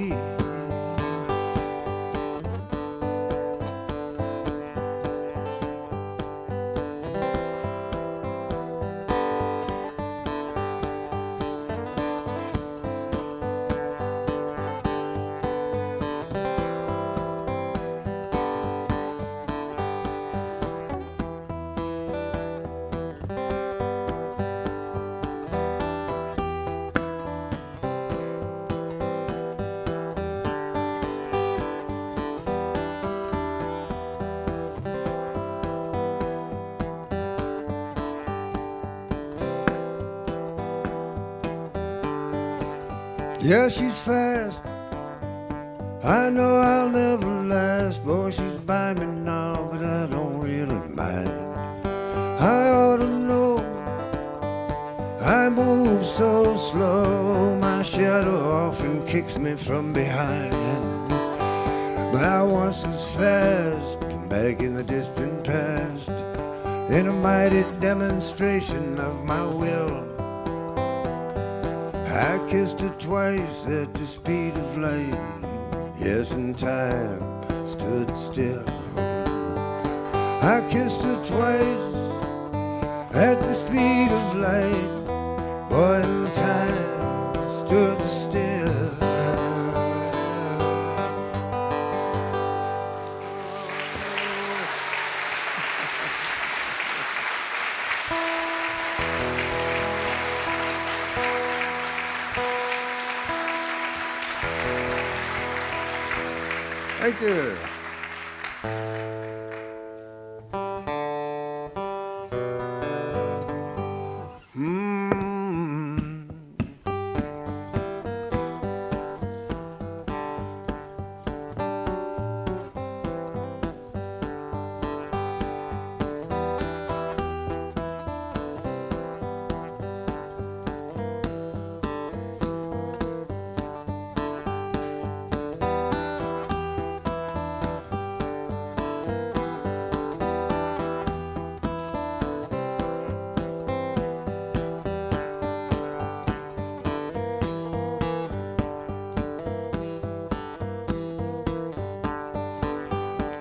M: Yeah, she's fat.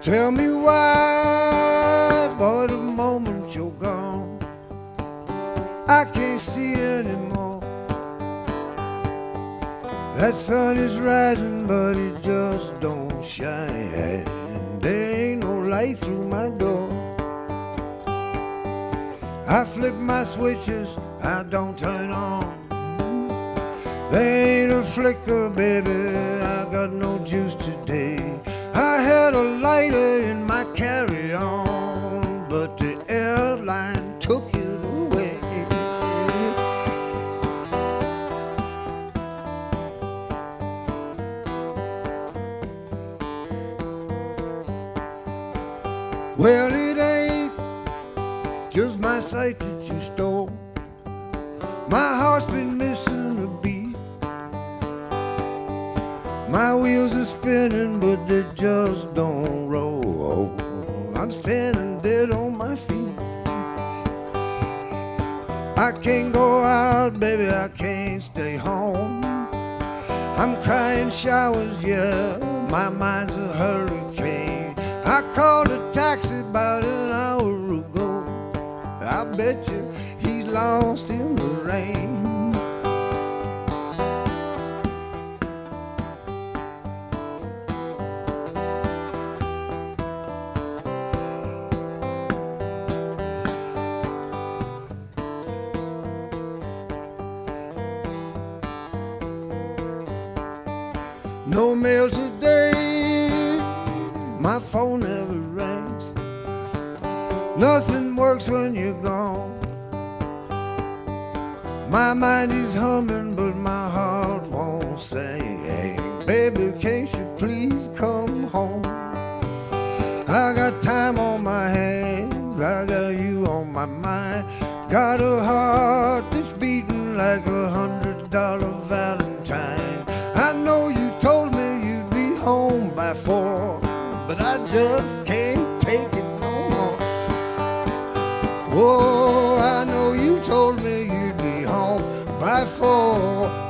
M: Tell me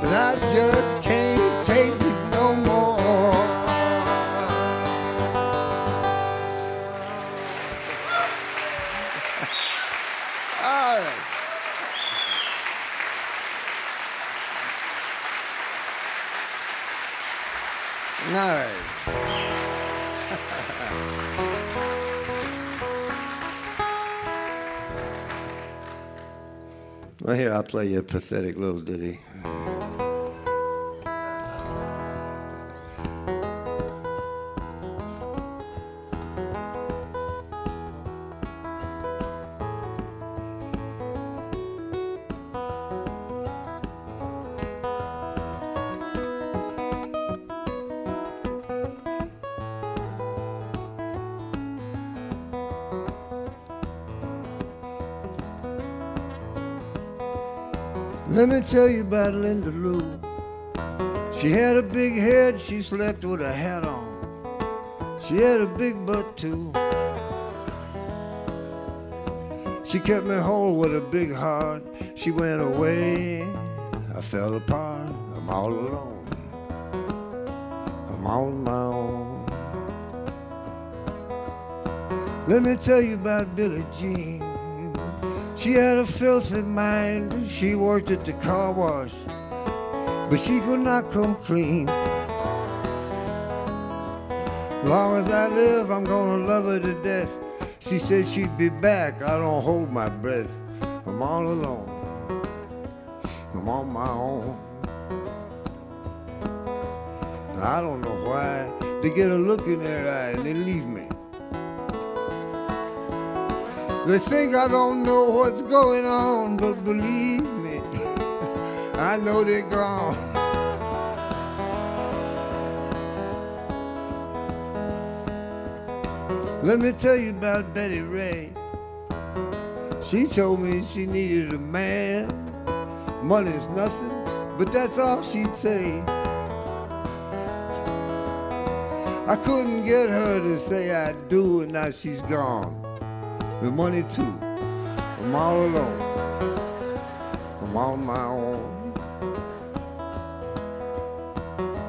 M: but I just can't Well, here, I'll play you a pathetic little ditty. Tell you about Linda Lou. She had a big head, she slept with a hat on. She had a big butt too. She kept me whole with a big heart. She went away, I fell apart. I'm all alone. I'm on my own. Let me tell you about Billie Jean. She had a filthy mind. She worked at the car wash, but she could not come clean. Long as I live, I'm gonna love her to death. She said she'd be back. I don't hold my breath. I'm all alone. I'm on my own. I don't know why. They get a look in their eye and they leave They think I don't know what's going on, but believe me, I know they're gone. Let me tell you about Betty Ray. She told me she needed a man. Money's nothing, but that's all she'd say. I couldn't get her to say I do, and now she's gone. The money too. I'm all alone. I'm on my own.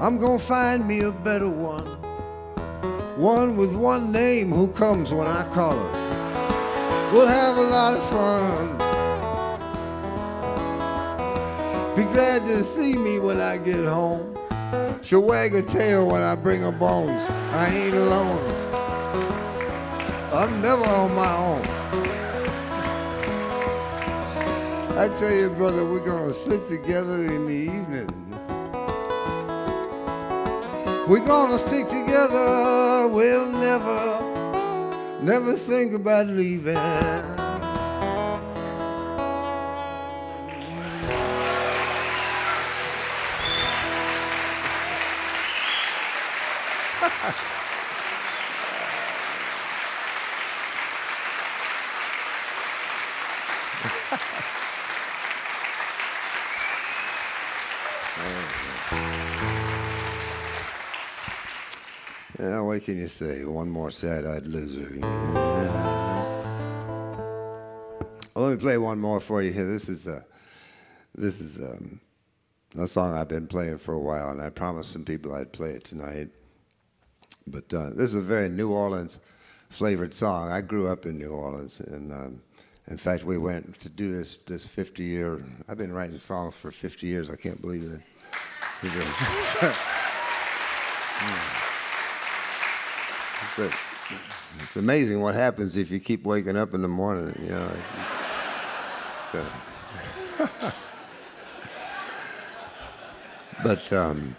M: I'm gonna find me a better one. one with one name who comes when I call her. We'll have a lot of fun. Be glad to see me when I get home. She'll wag her tail when I bring her bones. I ain't alone. I'm never on my own. I tell you, brother, we're gonna sit together in the evening. We're gonna stick together. We'll never, never think about leaving. What can you say? One more sad-eyed loser. Well, let me play one more for you here. This is uh, this is um, a song I've been playing for a while, and I promised some people I'd play it tonight. But uh, this is a very New Orleans flavored song. I grew up in New Orleans, and um, in fact, we went to do this this 50 year. I've been writing songs for 50 years. I can't believe it. It's, a- it's amazing what happens if you keep waking up in the morning. You know. Uh, but um,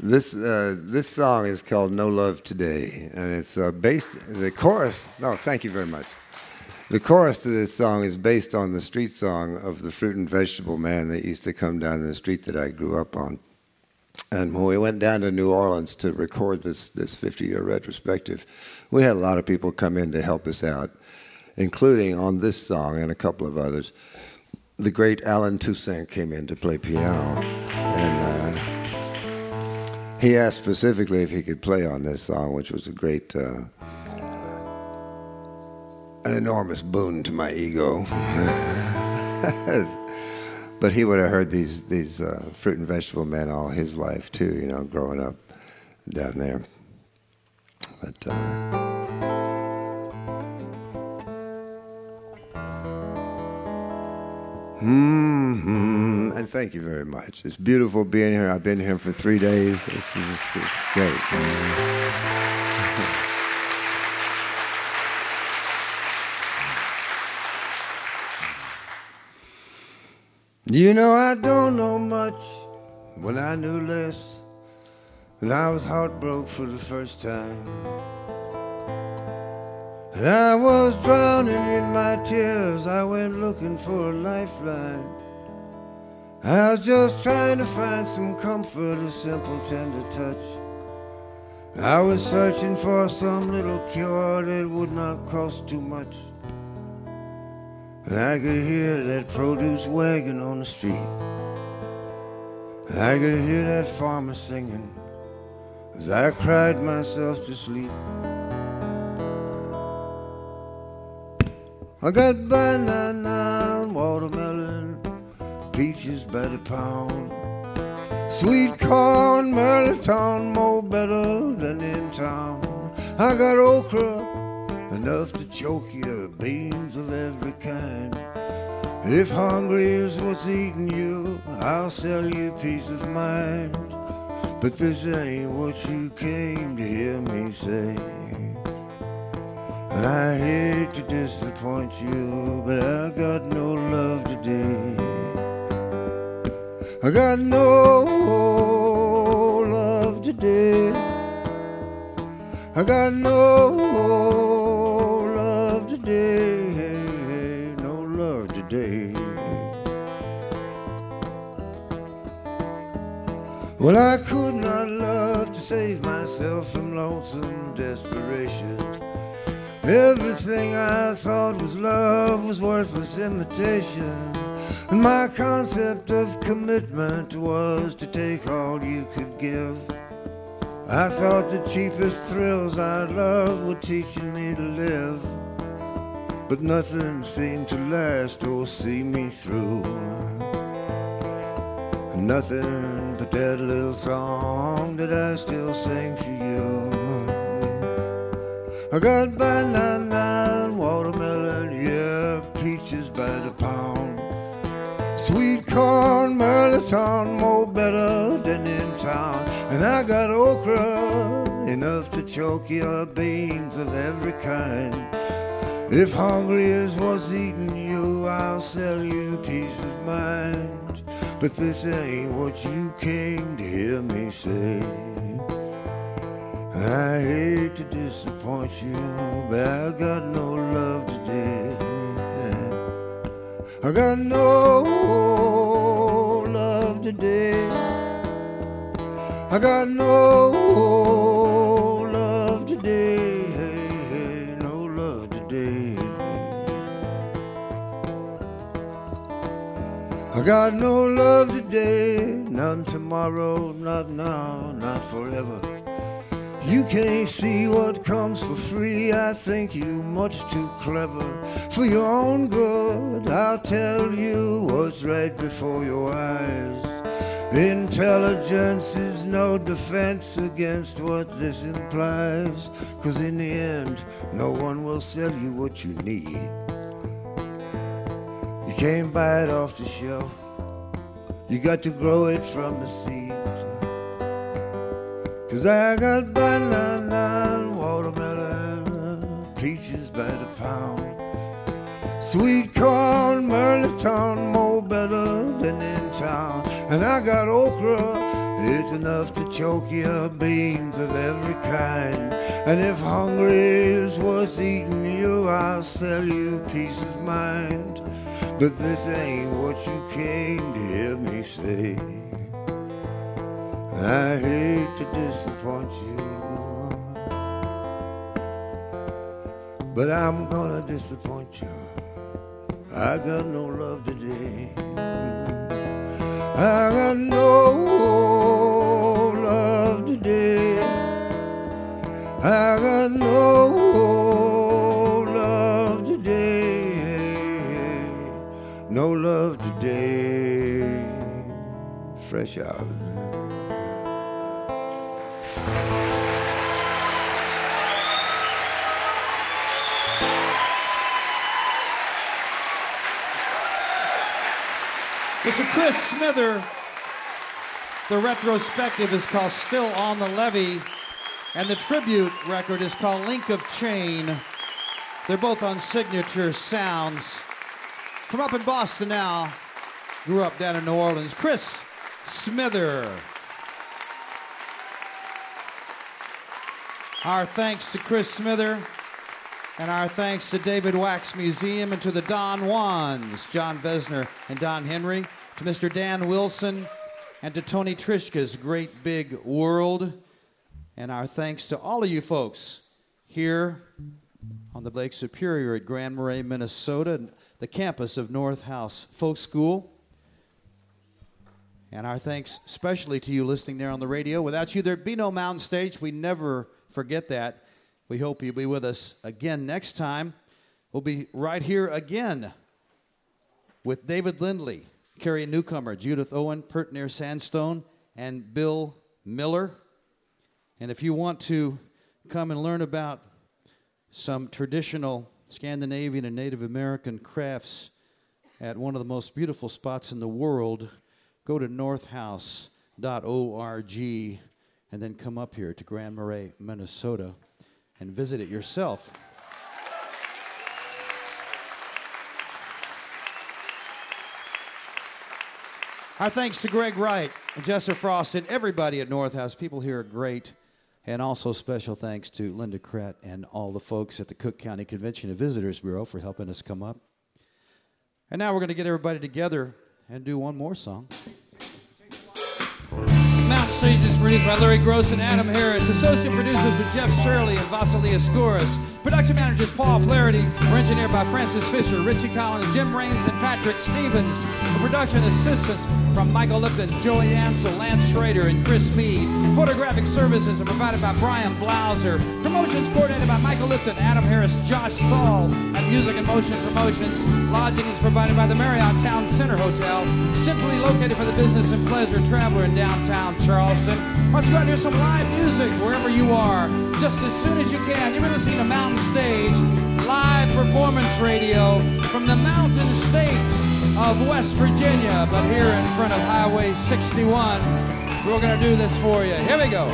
M: this uh, this song is called "No Love Today," and it's uh, based. The chorus. No, thank you very much. The chorus to this song is based on the street song of the fruit and vegetable man that used to come down the street that I grew up on. And when we went down to New Orleans to record this this 50 year retrospective, we had a lot of people come in to help us out, including on this song and a couple of others. The great Allen Toussaint came in to play piano, and uh, he asked specifically if he could play on this song, which was a great, uh, an enormous boon to my ego. but he would have heard these these uh, fruit and vegetable men all his life too, you know, growing up down there. But uh, hmm and thank you very much. It's beautiful being here. I've been here for three days. It's great. You know, I don't know much when I knew less. And I was heartbroken for the first time. And I was drowning in my tears. I went looking for a lifeline. I was just trying to find some comfort, a simple, tender touch. I was searching for some little cure that would not cost too much. And I could hear that produce wagon on the street. And I could hear that farmer singing as I cried myself to sleep. I got banana, watermelon, peaches by the pound. Sweet corn, mirliton, more better than in town. I got okra, enough to choke you, beans of every kind. If hungry is what's eating you, I'll sell you peace of mind. But this ain't what you came to hear me say. And I hate to disappoint you, but I got no love today. I got no love today. I got no today. No love today. Well, I could not love to save myself from lonesome desperation. Everything I thought was love was worthless imitation. And my concept of commitment was to take all you could give. I thought the cheapest thrills I love were teaching me to live. But nothing seemed to last or see me through. Nothing but that little song that I still sing for you. I got and watermelon, yeah, peaches by the pound. Sweet corn, mirliton, more better than in town. And I got okra, enough to choke your beans of every kind. If hungry is what's eating you, I'll sell you peace of mind. But this ain't what you came to hear me say. I hate to disappoint you, but I got no love today. I got no love today. I got no I got no love today, none tomorrow, not now, not forever. You can't see what comes for free. I think you much too clever. For your own good, I'll tell you what's right before your eyes. Intelligence is no defense against what this implies. Cause in the end, no one will sell you what you need. Can't buy it off the shelf. You got to grow it from the seeds. Cause I got banana watermelon, peaches by the pound. Sweet corn, mirliton, more better than in town. And I got okra, it's enough to choke your beans of every kind. And if hungry is what's eating you, I'll sell you peace of mind. But this ain't what you came to hear me say. And I hate to disappoint you. But I'm gonna disappoint you. I got no love today. I got no love today. I got no No love today. Fresh out.
A: Mr. Chris Smither. The retrospective is called Still on the Levee, and the tribute record is called Link of Chain. They're both on Signature Sounds. From up in Boston now, grew up down in New Orleans. Chris Smither. Our thanks to Chris Smither, and our thanks to David Wax Museum and to the Don Juans, Jon Vezner and Don Henry, to Mr. Dan Wilson, and to Tony Trischka's Great Big World. And our thanks to all of you folks here on the Lake Superior at Grand Marais, Minnesota, the campus of North House Folk School. And our thanks especially to you listening there on the radio. Without you, there'd be no Mountain Stage. We never forget that. We hope you'll be with us again next time. We'll be right here again with David Lindley, Carrie Newcomer, Judith Owen, Pert Near Sandstone, and Bill Miller. And if you want to come and learn about some traditional Scandinavian and Native American crafts at one of the most beautiful spots in the world, go to northhouse.org and then come up here to Grand Marais, Minnesota, and visit it yourself. Our thanks to Greg Wright, Jesser Frost, and everybody at North House. People here are great. And also special thanks to Linda Krett and all the folks at the Cook County Convention and Visitors Bureau for helping us come up. And now we're going to get everybody together and do one more song. Mountain Stage is produced by Larry Groce and Adam Harris. Associate producers are Jeff Shirley and Vasily Skouras. Production managers Paul Flaherty. We're engineered by Francis Fisher, Richie Collins, Jim Raines, and Patrick Stevens. The production assistants from Michael Lipton, Joey Ansel, Lance Schrader, and Chris Mead. Photographic services are provided by Brian Blauser. Promotions coordinated by Michael Lipton, Adam Harris, Josh Saul, and Music and Motion Promotions. Lodging is provided by the Marriott Town Center Hotel, simply located for the business and pleasure traveler in downtown Charleston. Let's go out and hear some live music wherever you are. just as soon as you can. You're listening to Mountain Stage, live performance radio from the mountain state of West Virginia, but here in front of Highway 61. We're to do this for you. Here we go.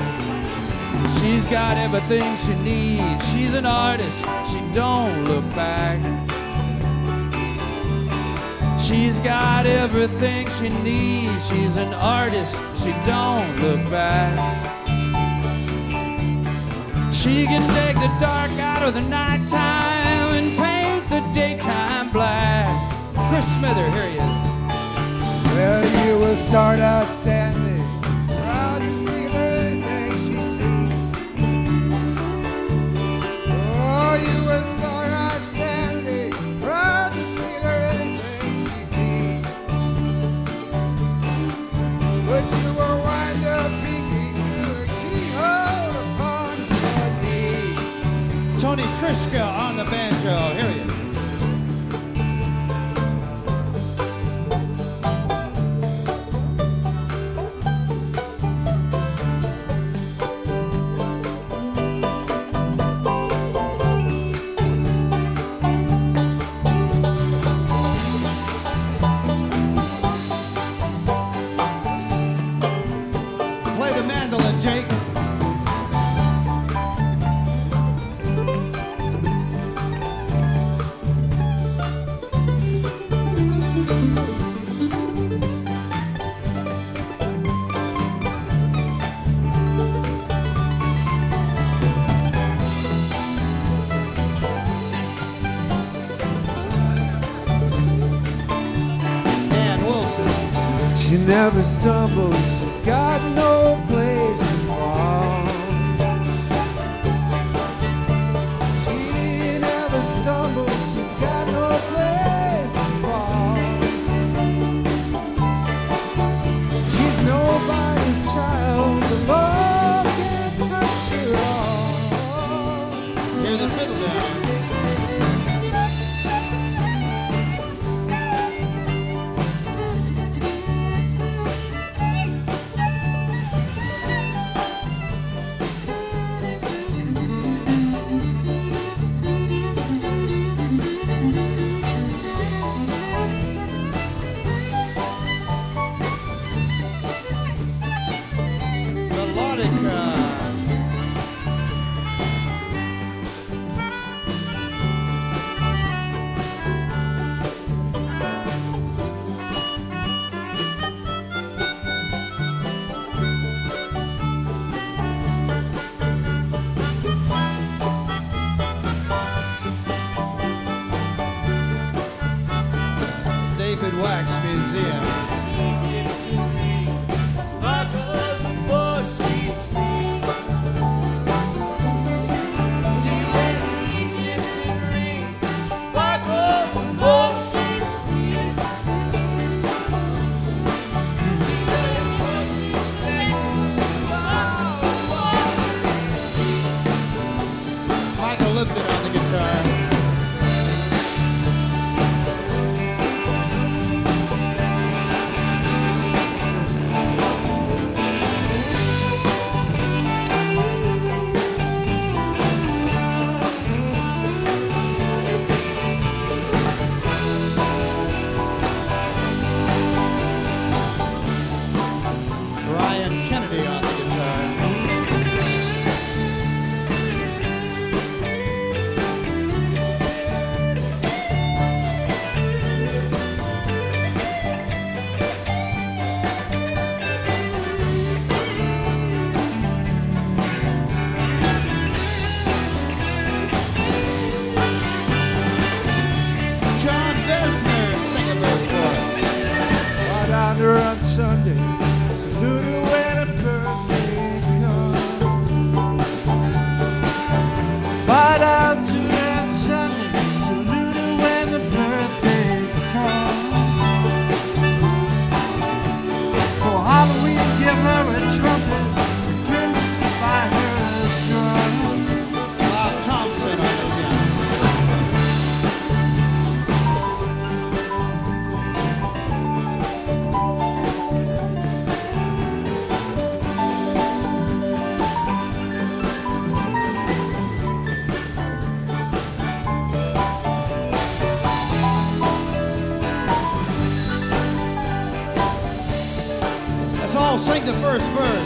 A: She's got everything she needs. She's an artist. She don't look back. She's got everything she needs. She's an artist. She don't look back. She can take the dark out of the nighttime and paint the daytime black. Chris Smither, here he is.
M: Well, you will start outstanding. Proud to steal her anything she sees. Oh, you will
A: Tony Trischka on the banjo. Here he is.
G: Stumbles,
A: first verse.